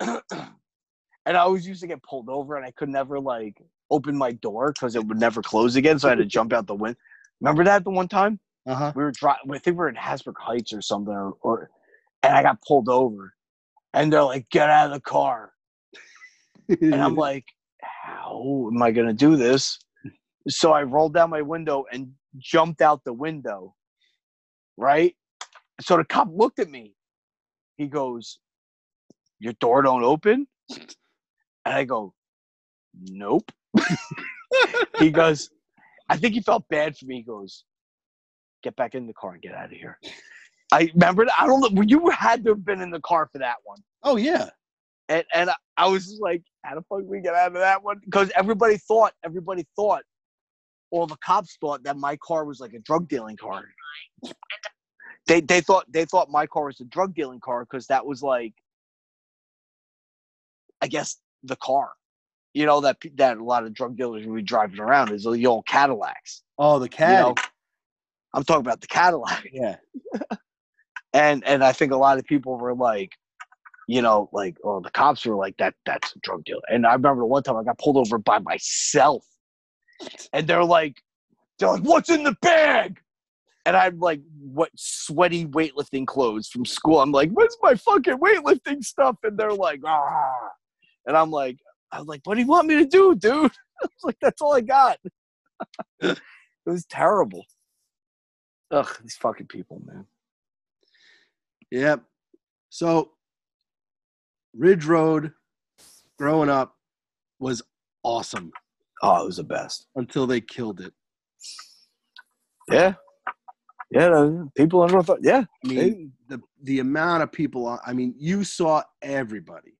And i always used to get pulled over and i could never like open my door because it would never close again so i had to jump out the window remember that the one time Uh huh. we were driving. I think we were in Hasbrouck Heights or something, or, or and I got pulled over, and they're like, "Get out of the car," and I'm like, "How am I gonna do this?" So I rolled down my window and jumped out the window. Right. So the cop looked at me. He goes, "Your door don't open," and I go, "Nope." he goes, I think he felt bad for me. He goes, get back in the car and get out of here. I remember. I don't know. You had to have been in the car for that one. oh yeah, and and I, was just like, how the fuck we get out of that one? Because everybody thought, everybody thought, all the cops thought that my car was like a drug dealing car. They they thought they thought my car was a drug dealing car because that was like, I guess the car, you know that that a lot of drug dealers will be driving around is the old Cadillacs. Oh, the You know, I'm talking about the Cadillac Yeah. and and I think a lot of people were like, you know, like, oh, the cops were like, that that's a drug dealer. And I remember one time I got pulled over by myself, and they're like, they're like, what's in the bag? And I'm like, what sweaty weightlifting clothes from school. I'm like, what's my fucking weightlifting stuff? And they're like, ah. And I'm like, I was like, what do you want me to do, dude? I was like, that's all I got. it was terrible. Ugh, these fucking people, man. Yep. So, Ridge Road, growing up, was awesome Oh, it was the best. until they killed it. Yeah. Yeah, no, people in North. Yeah, I mean, the the amount of people. I mean, you saw everybody.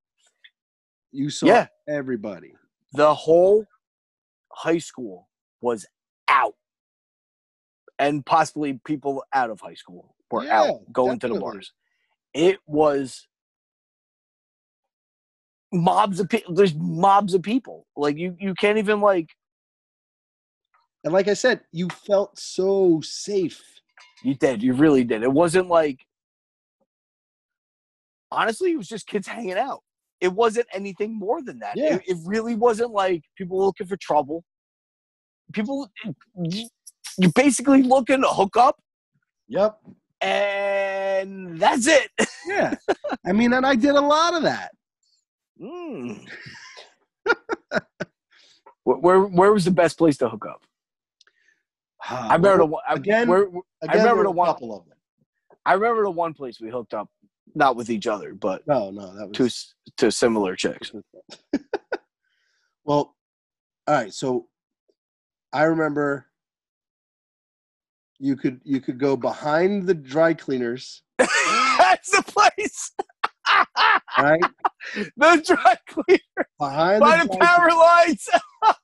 You saw Yeah. everybody. the whole high school was out, and possibly people out of high school were Yeah, out going to the bars. It was mobs of people. There's mobs of people. Like you, you can't even like. And like I said, you felt so safe. You did. You really did. It wasn't like. Honestly, it was just kids hanging out. It wasn't anything more than that. Yeah. It, it really wasn't like people looking for trouble. People, you're basically looking to hook up, Yep. and that's it. Yeah. I mean, and I did a lot of that. Mm. where, where where was the best place to hook up? I remember the one. I, again- where, Again, remember there were the a one- couple of them. I remember the one place we hooked up, not with each other, but No, no, that was to similar chicks. well, all right. So I remember you could you could go behind the dry cleaners, that's the place. right? the dry cleaner Behind by the dry- power lines. that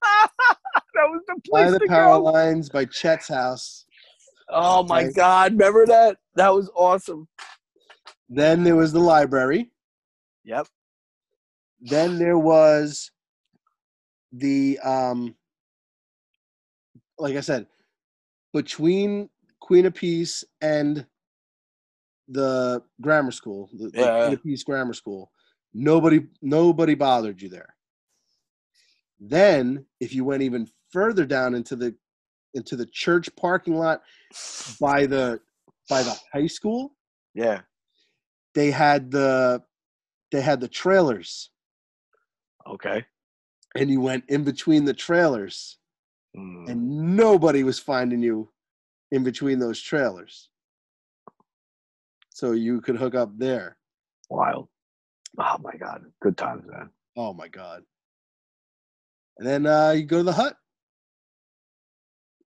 was the place. by the to power go. lines by Chet's house. Oh my Right. god! Remember that? That was awesome. Then there was the library. Yep. Then there was the um like I said, between Queen of Peace and the grammar school, the, Yeah. Queen of Peace grammar school, nobody nobody bothered you there. Then if you went even further down into the into the church parking lot by the by the high school, Yeah. They had the they had the trailers Okay. and you went in between the trailers Mm. and nobody was finding you in between those trailers so you could hook up there Wild. Oh my god. Good times, man. oh my god and then uh you go to the hut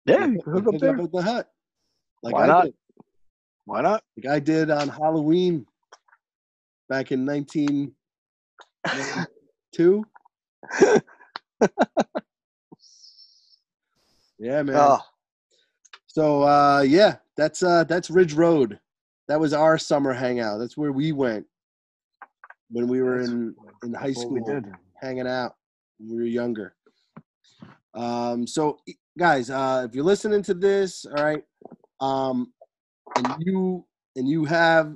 Yeah, you hook up there. at the hut like Why I not? did Why not? like I did on Halloween back in 1992 yeah man Oh, So uh yeah, that's uh that's Ridge Road. That was our summer hangout. That's where we went when we were in in high school did. hanging out when we were younger. Um so guys, uh if you're listening to this, all right, um and you and you have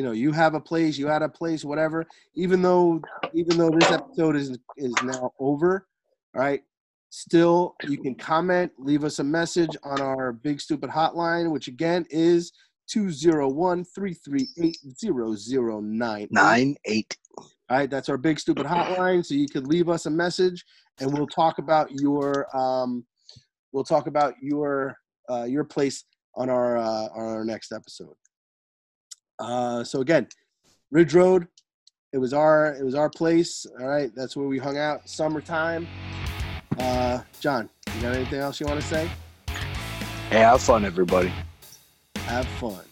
you know you have a place, you had a place, whatever, even though even though this episode is is now over, all right, still you can comment leave us a message on our big stupid hotline which again is 201-338-0098 all right that's our big stupid hotline so you could leave us a message and we'll talk about your um we'll talk about your uh your place on our uh on our next episode uh so again ridge road it was our it was our place all right? That's where we hung out summertime. Uh john you got anything else you want to say? Hey, have fun, everybody. have fun